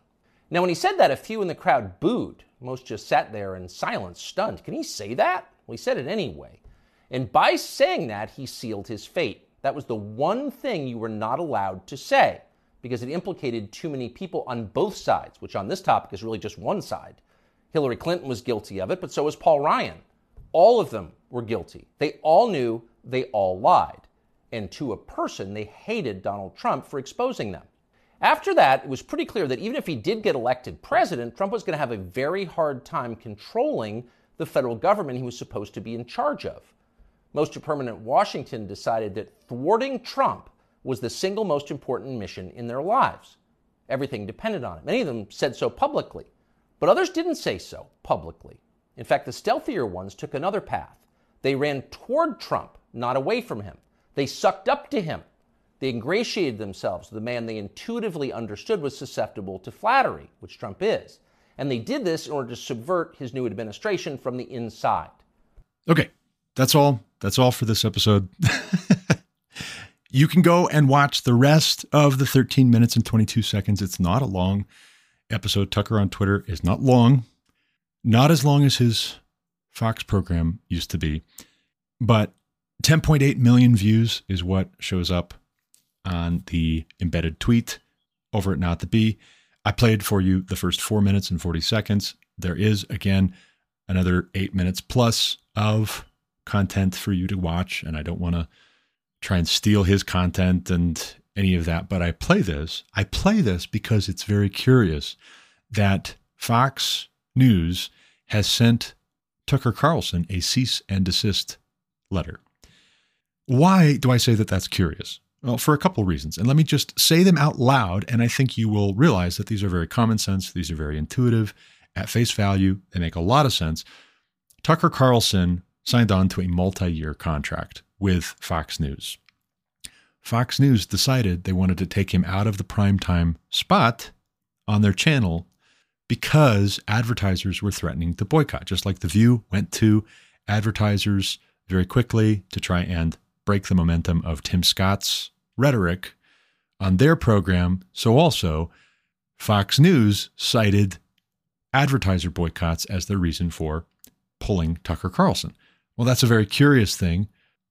Now, when he said that, a few in the crowd booed. Most just sat there in silence, stunned. Can he say that? Well, he said it anyway. And by saying that, he sealed his fate. That was the one thing you were not allowed to say because it implicated too many people on both sides, which on this topic is really just one side. Hillary Clinton was guilty of it, but so was Paul Ryan. All of them were guilty. They all knew, they all lied. And to a person, they hated Donald Trump for exposing them. After that, it was pretty clear that even if he did get elected president, Trump was going to have a very hard time controlling the federal government he was supposed to be in charge of. Most of permanent Washington decided that thwarting Trump was the single most important mission in their lives. Everything depended on it. Many of them said so publicly. But others didn't say so publicly. In fact, the stealthier ones took another path. They ran toward Trump, not away from him. They sucked up to him. They ingratiated themselves with the man they intuitively understood was susceptible to flattery, which Trump is. And they did this in order to subvert his new administration from the inside. Okay, that's all. That's all for this episode. you can go and watch the rest of the 13 minutes and 22 seconds. It's not a long episode. Tucker on Twitter is not long, not as long as his Fox program used to be, but 10.8 million views is what shows up on the embedded tweet over at Not the Bee. I played for you the first four minutes and 40 seconds. There is, again, another eight minutes plus of content for you to watch, and I don't want to try and steal his content and any of that, but I play this. I play this because it's very curious that Fox News has sent Tucker Carlson a cease and desist letter. Why do I say that that's curious? Well, for a couple of reasons. And let me just say them out loud, and I think you will realize that these are very common sense. These are very intuitive. At face value, they make a lot of sense. Tucker Carlson signed on to a multi year contract with Fox News. Fox News decided they wanted to take him out of the primetime spot on their channel because advertisers were threatening to boycott, just like The View went to advertisers very quickly to try and break the momentum of Tim Scott's rhetoric on their program. So also, Fox News cited advertiser boycotts as the reason for pulling Tucker Carlson. Well, that's a very curious thing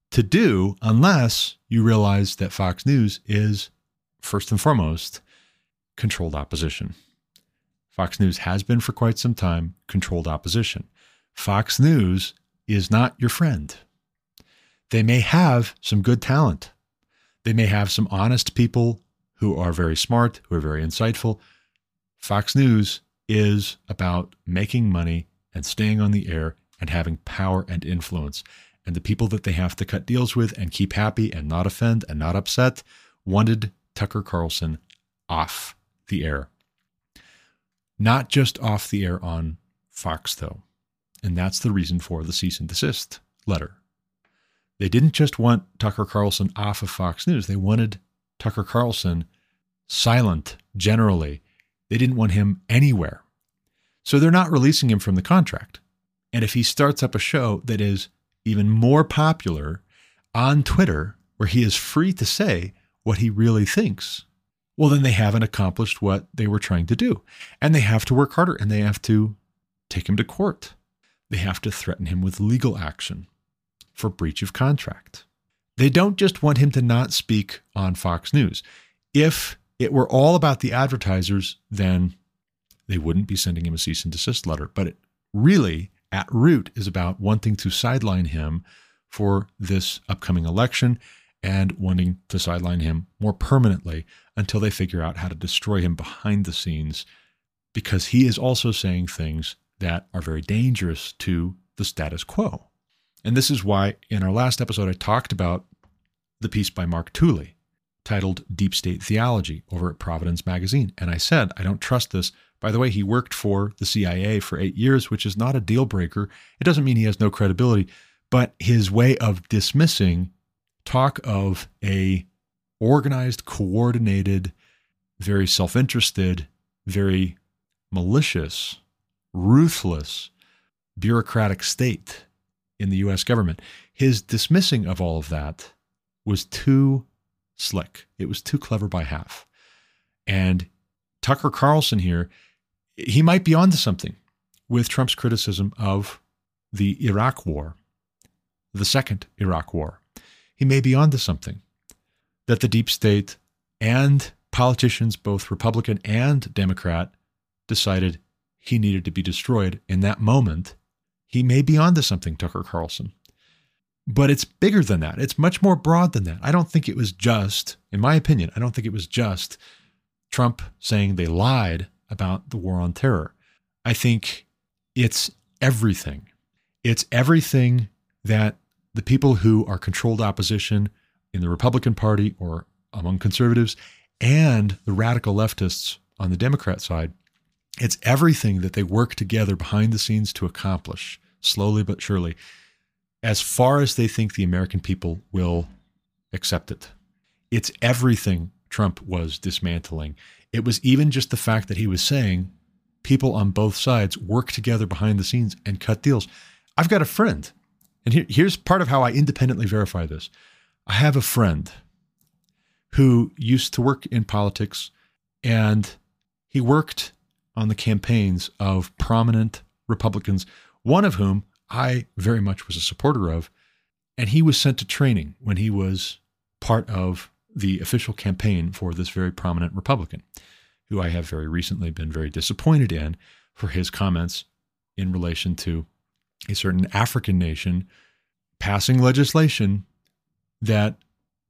to do unless you realize that Fox News is, first and foremost, controlled opposition. Fox News has been for quite some time controlled opposition. Fox News is not your friend. They may have some good talent. They may have some honest people who are very smart, who are very insightful. Fox News is about making money and staying on the air and having power and influence and the people that they have to cut deals with and keep happy and not offend and not upset wanted Tucker Carlson off the air. Not just off the air on Fox, though. And that's the reason for the cease and desist letter. They didn't just want Tucker Carlson off of Fox News, they wanted Tucker Carlson silent generally. They didn't want him anywhere. So they're not releasing him from the contract. And if he starts up a show that is even more popular on Twitter, where he is free to say what he really thinks, well, then they haven't accomplished what they were trying to do. And they have to work harder and they have to take him to court. They have to threaten him with legal action for breach of contract. They don't just want him to not speak on Fox News. If it were all about the advertisers, then they wouldn't be sending him a cease and desist letter. But it really at root is about wanting to sideline him for this upcoming election and wanting to sideline him more permanently until they figure out how to destroy him behind the scenes because he is also saying things that are very dangerous to the status quo. And this is why in our last episode I talked about the piece by Mark Tooley titled Deep State Theology over at Providence Magazine. And I said, I don't trust this. By the way, he worked for the CIA for eight years, which is not a deal breaker. It doesn't mean he has no credibility, but his way of dismissing talk of a organized, coordinated, very self-interested, very malicious, ruthless, bureaucratic state in the US government. His dismissing of all of that was too slick. It was too clever by half. And Tucker Carlson here, he might be onto something with Trump's criticism of the Iraq war, the second Iraq war. He may be onto something that the deep state and politicians, both Republican and Democrat, decided he needed to be destroyed in that moment. He may be onto something, Tucker Carlson. But it's bigger than that. It's much more broad than that. I don't think it was just, in my opinion, I don't think it was just Trump saying they lied about the war on terror. I think it's everything. It's everything that the people who are controlled opposition in the Republican Party or among conservatives and the radical leftists on the Democrat side, it's everything that they work together behind the scenes to accomplish, slowly but surely as far as they think the American people will accept it. It's everything Trump was dismantling. It was even just the fact that he was saying people on both sides work together behind the scenes and cut deals. I've got a friend, and here, here's part of how I independently verify this. I have a friend who used to work in politics, and he worked on the campaigns of prominent Republicans, one of whom I very much was a supporter of. And he was sent to training when he was part of the official campaign for this very prominent Republican, who I have very recently been very disappointed in for his comments in relation to a certain African nation passing legislation that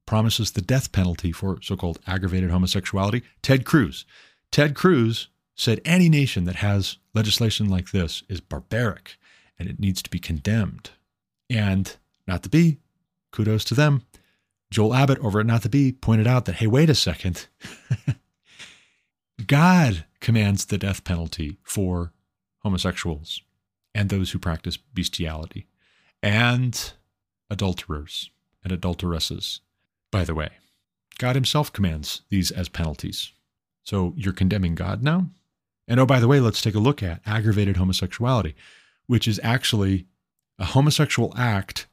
promises the death penalty for so called aggravated homosexuality. Ted Cruz. Ted Cruz said any nation that has legislation like this is barbaric and it needs to be condemned. And Not the Bee, kudos to them. Joel Abbott over at Not the Bee pointed out that, hey, wait a second. God commands the death penalty for homosexuals and those who practice bestiality and adulterers and adulteresses. By the way, God himself commands these as penalties. So you're condemning God now? And oh, by the way, let's take a look at aggravated homosexuality which is actually a homosexual act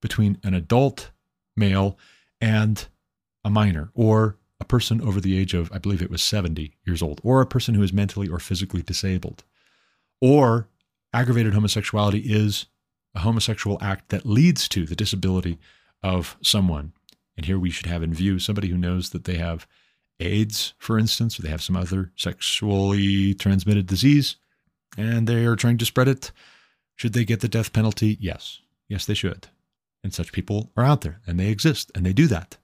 between an adult male and a minor, or a person over the age of, I believe it was 70 years old, or a person who is mentally or physically disabled. Or aggravated homosexuality is a homosexual act that leads to the disability of someone. And here we should have in view somebody who knows that they have AIDS, for instance, or they have some other sexually transmitted disease, and they are trying to spread it should they get the death penalty? Yes. Yes, they should. And such people are out there and they exist and they do that.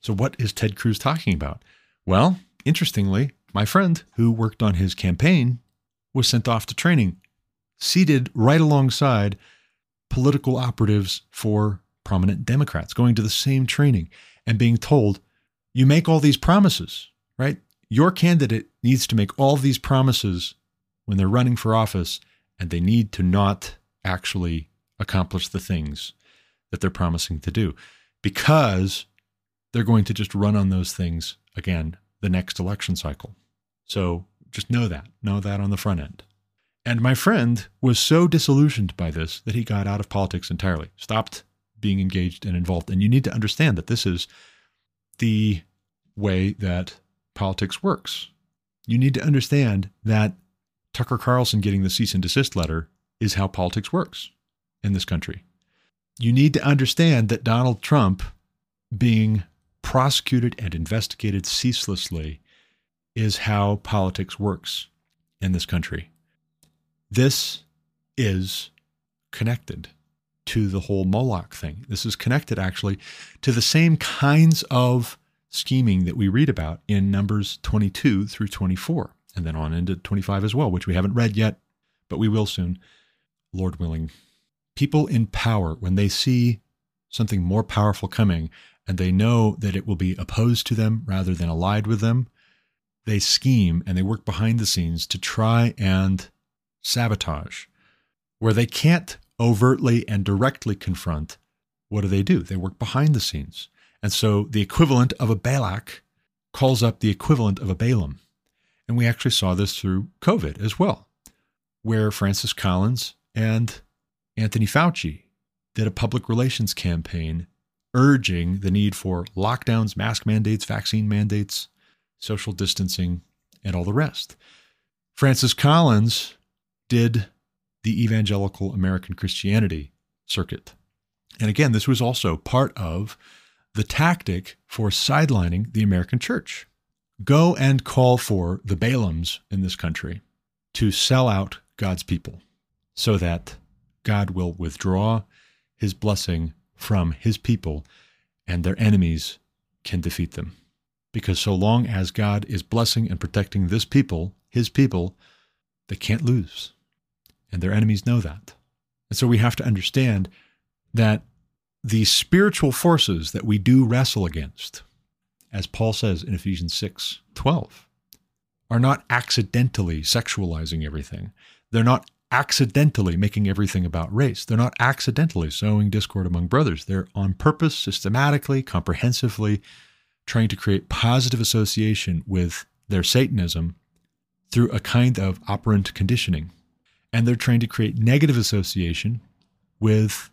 So, what is Ted Cruz talking about? Well, interestingly, my friend who worked on his campaign was sent off to training, seated right alongside political operatives for prominent Democrats, going to the same training and being told, you make all these promises, right? Your candidate needs to make all these promises when they're running for office and they need to not actually accomplish the things that they're promising to do because they're going to just run on those things again the next election cycle. So just know that, know that on the front end. And my friend was so disillusioned by this that he got out of politics entirely, stopped being engaged and involved. And you need to understand that this is the way that politics works. You need to understand that Tucker Carlson getting the cease and desist letter is how politics works in this country. You need to understand that Donald Trump being prosecuted and investigated ceaselessly is how politics works in this country. This is connected to the whole Moloch thing. This is connected actually to the same kinds of scheming that we read about in Numbers 22 through 24, and then on into 25 as well, which we haven't read yet, but we will soon, Lord willing. People in power, when they see something more powerful coming and they know that it will be opposed to them rather than allied with them, they scheme and they work behind the scenes to try and sabotage. Where they can't overtly and directly confront, what do they do? They work behind the scenes. And so the equivalent of a Balak calls up the equivalent of a Balaam. And we actually saw this through COVID as well, where Francis Collins and Anthony Fauci did a public relations campaign urging the need for lockdowns, mask mandates, vaccine mandates, social distancing, and all the rest. Francis Collins did the evangelical American Christianity circuit. And again, this was also part of the tactic for sidelining the American church. Go and call for the Balaams in this country to sell out God's people so that God will withdraw his blessing from his people and their enemies can defeat them. Because so long as God is blessing and protecting this people, his people, they can't lose. And their enemies know that. And so we have to understand that the spiritual forces that we do wrestle against, as Paul says in Ephesians 6 12, are not accidentally sexualizing everything. They're not accidentally making everything about race. They're not accidentally sowing discord among brothers. They're on purpose, systematically, comprehensively trying to create positive association with their Satanism through a kind of operant conditioning. And they're trying to create negative association with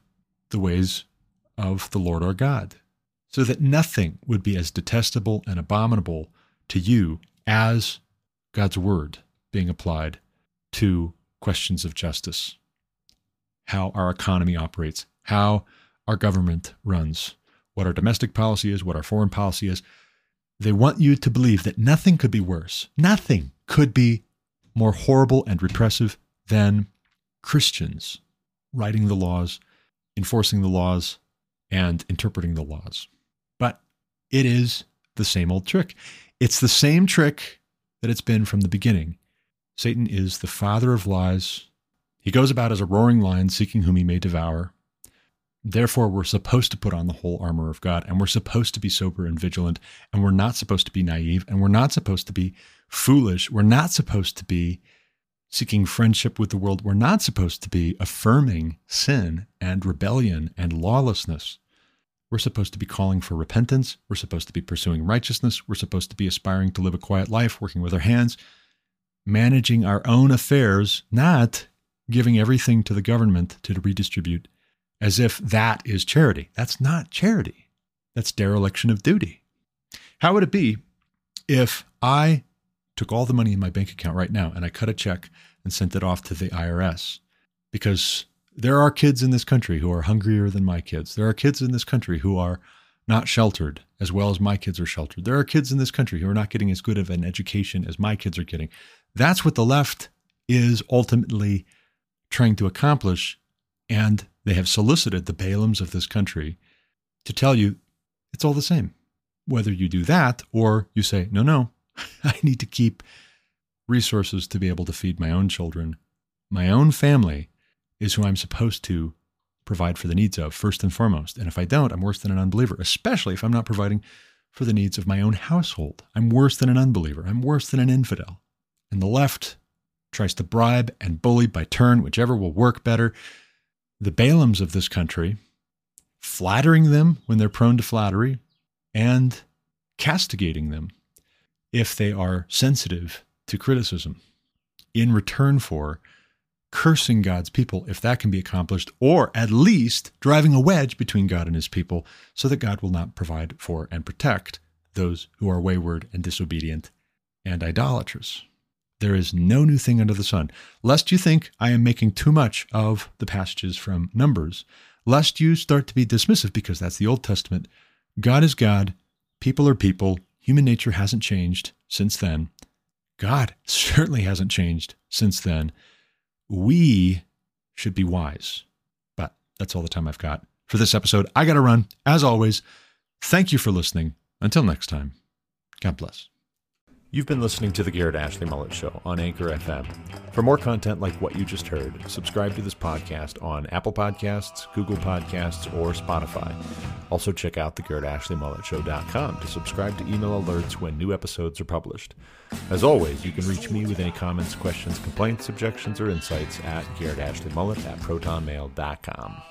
the ways of the Lord our God, so that nothing would be as detestable and abominable to you as God's word being applied to questions of justice, how our economy operates, how our government runs, what our domestic policy is, what our foreign policy is. They want you to believe that nothing could be worse. Nothing could be more horrible and repressive than Christians writing the laws, enforcing the laws, and interpreting the laws. But it is the same old trick. It's the same trick that it's been from the beginning. Satan is the father of lies. He goes about as a roaring lion, seeking whom he may devour. Therefore, we're supposed to put on the whole armor of God, and we're supposed to be sober and vigilant, and we're not supposed to be naive, and we're not supposed to be foolish. We're not supposed to be seeking friendship with the world. We're not supposed to be affirming sin and rebellion and lawlessness. We're supposed to be calling for repentance. We're supposed to be pursuing righteousness. We're supposed to be aspiring to live a quiet life, working with our hands, managing our own affairs, not giving everything to the government to redistribute as if that is charity. That's not charity. That's dereliction of duty. How would it be if I took all the money in my bank account right now and I cut a check and sent it off to the IRS because there are kids in this country who are hungrier than my kids. There are kids in this country who are not sheltered as well as my kids are sheltered. There are kids in this country who are not getting as good of an education as my kids are getting. That's what the left is ultimately trying to accomplish. And they have solicited the Balaams of this country to tell you it's all the same. Whether you do that or you say, no, no, I need to keep resources to be able to feed my own children. My own family is who I'm supposed to provide for the needs of first and foremost. And if I don't, I'm worse than an unbeliever, especially if I'm not providing for the needs of my own household. I'm worse than an unbeliever. I'm worse than an infidel. And the left tries to bribe and bully by turn, whichever will work better. The Balaams of this country, flattering them when they're prone to flattery, and castigating them if they are sensitive to criticism in return for cursing God's people, if that can be accomplished, or at least driving a wedge between God and his people so that God will not provide for and protect those who are wayward and disobedient and idolatrous. There is no new thing under the sun. Lest you think I am making too much of the passages from Numbers, lest you start to be dismissive because that's the Old Testament. God is God, people are people, Human nature hasn't changed since then. God certainly hasn't changed since then. We should be wise, but That's all the time I've got for this episode. I got to run. As always, thank you for listening. Until next time, God bless. You've been listening to the Garrett Ashley Mullet Show on Anchor FM. For more content like what you just heard, subscribe to this podcast on Apple Podcasts, Google Podcasts, or Spotify. Also, check out thegarrettashleymulletshow.com to subscribe to email alerts when new episodes are published. As always, you can reach me with any comments, questions, complaints, objections, or insights at garrettashley at protonmail.com.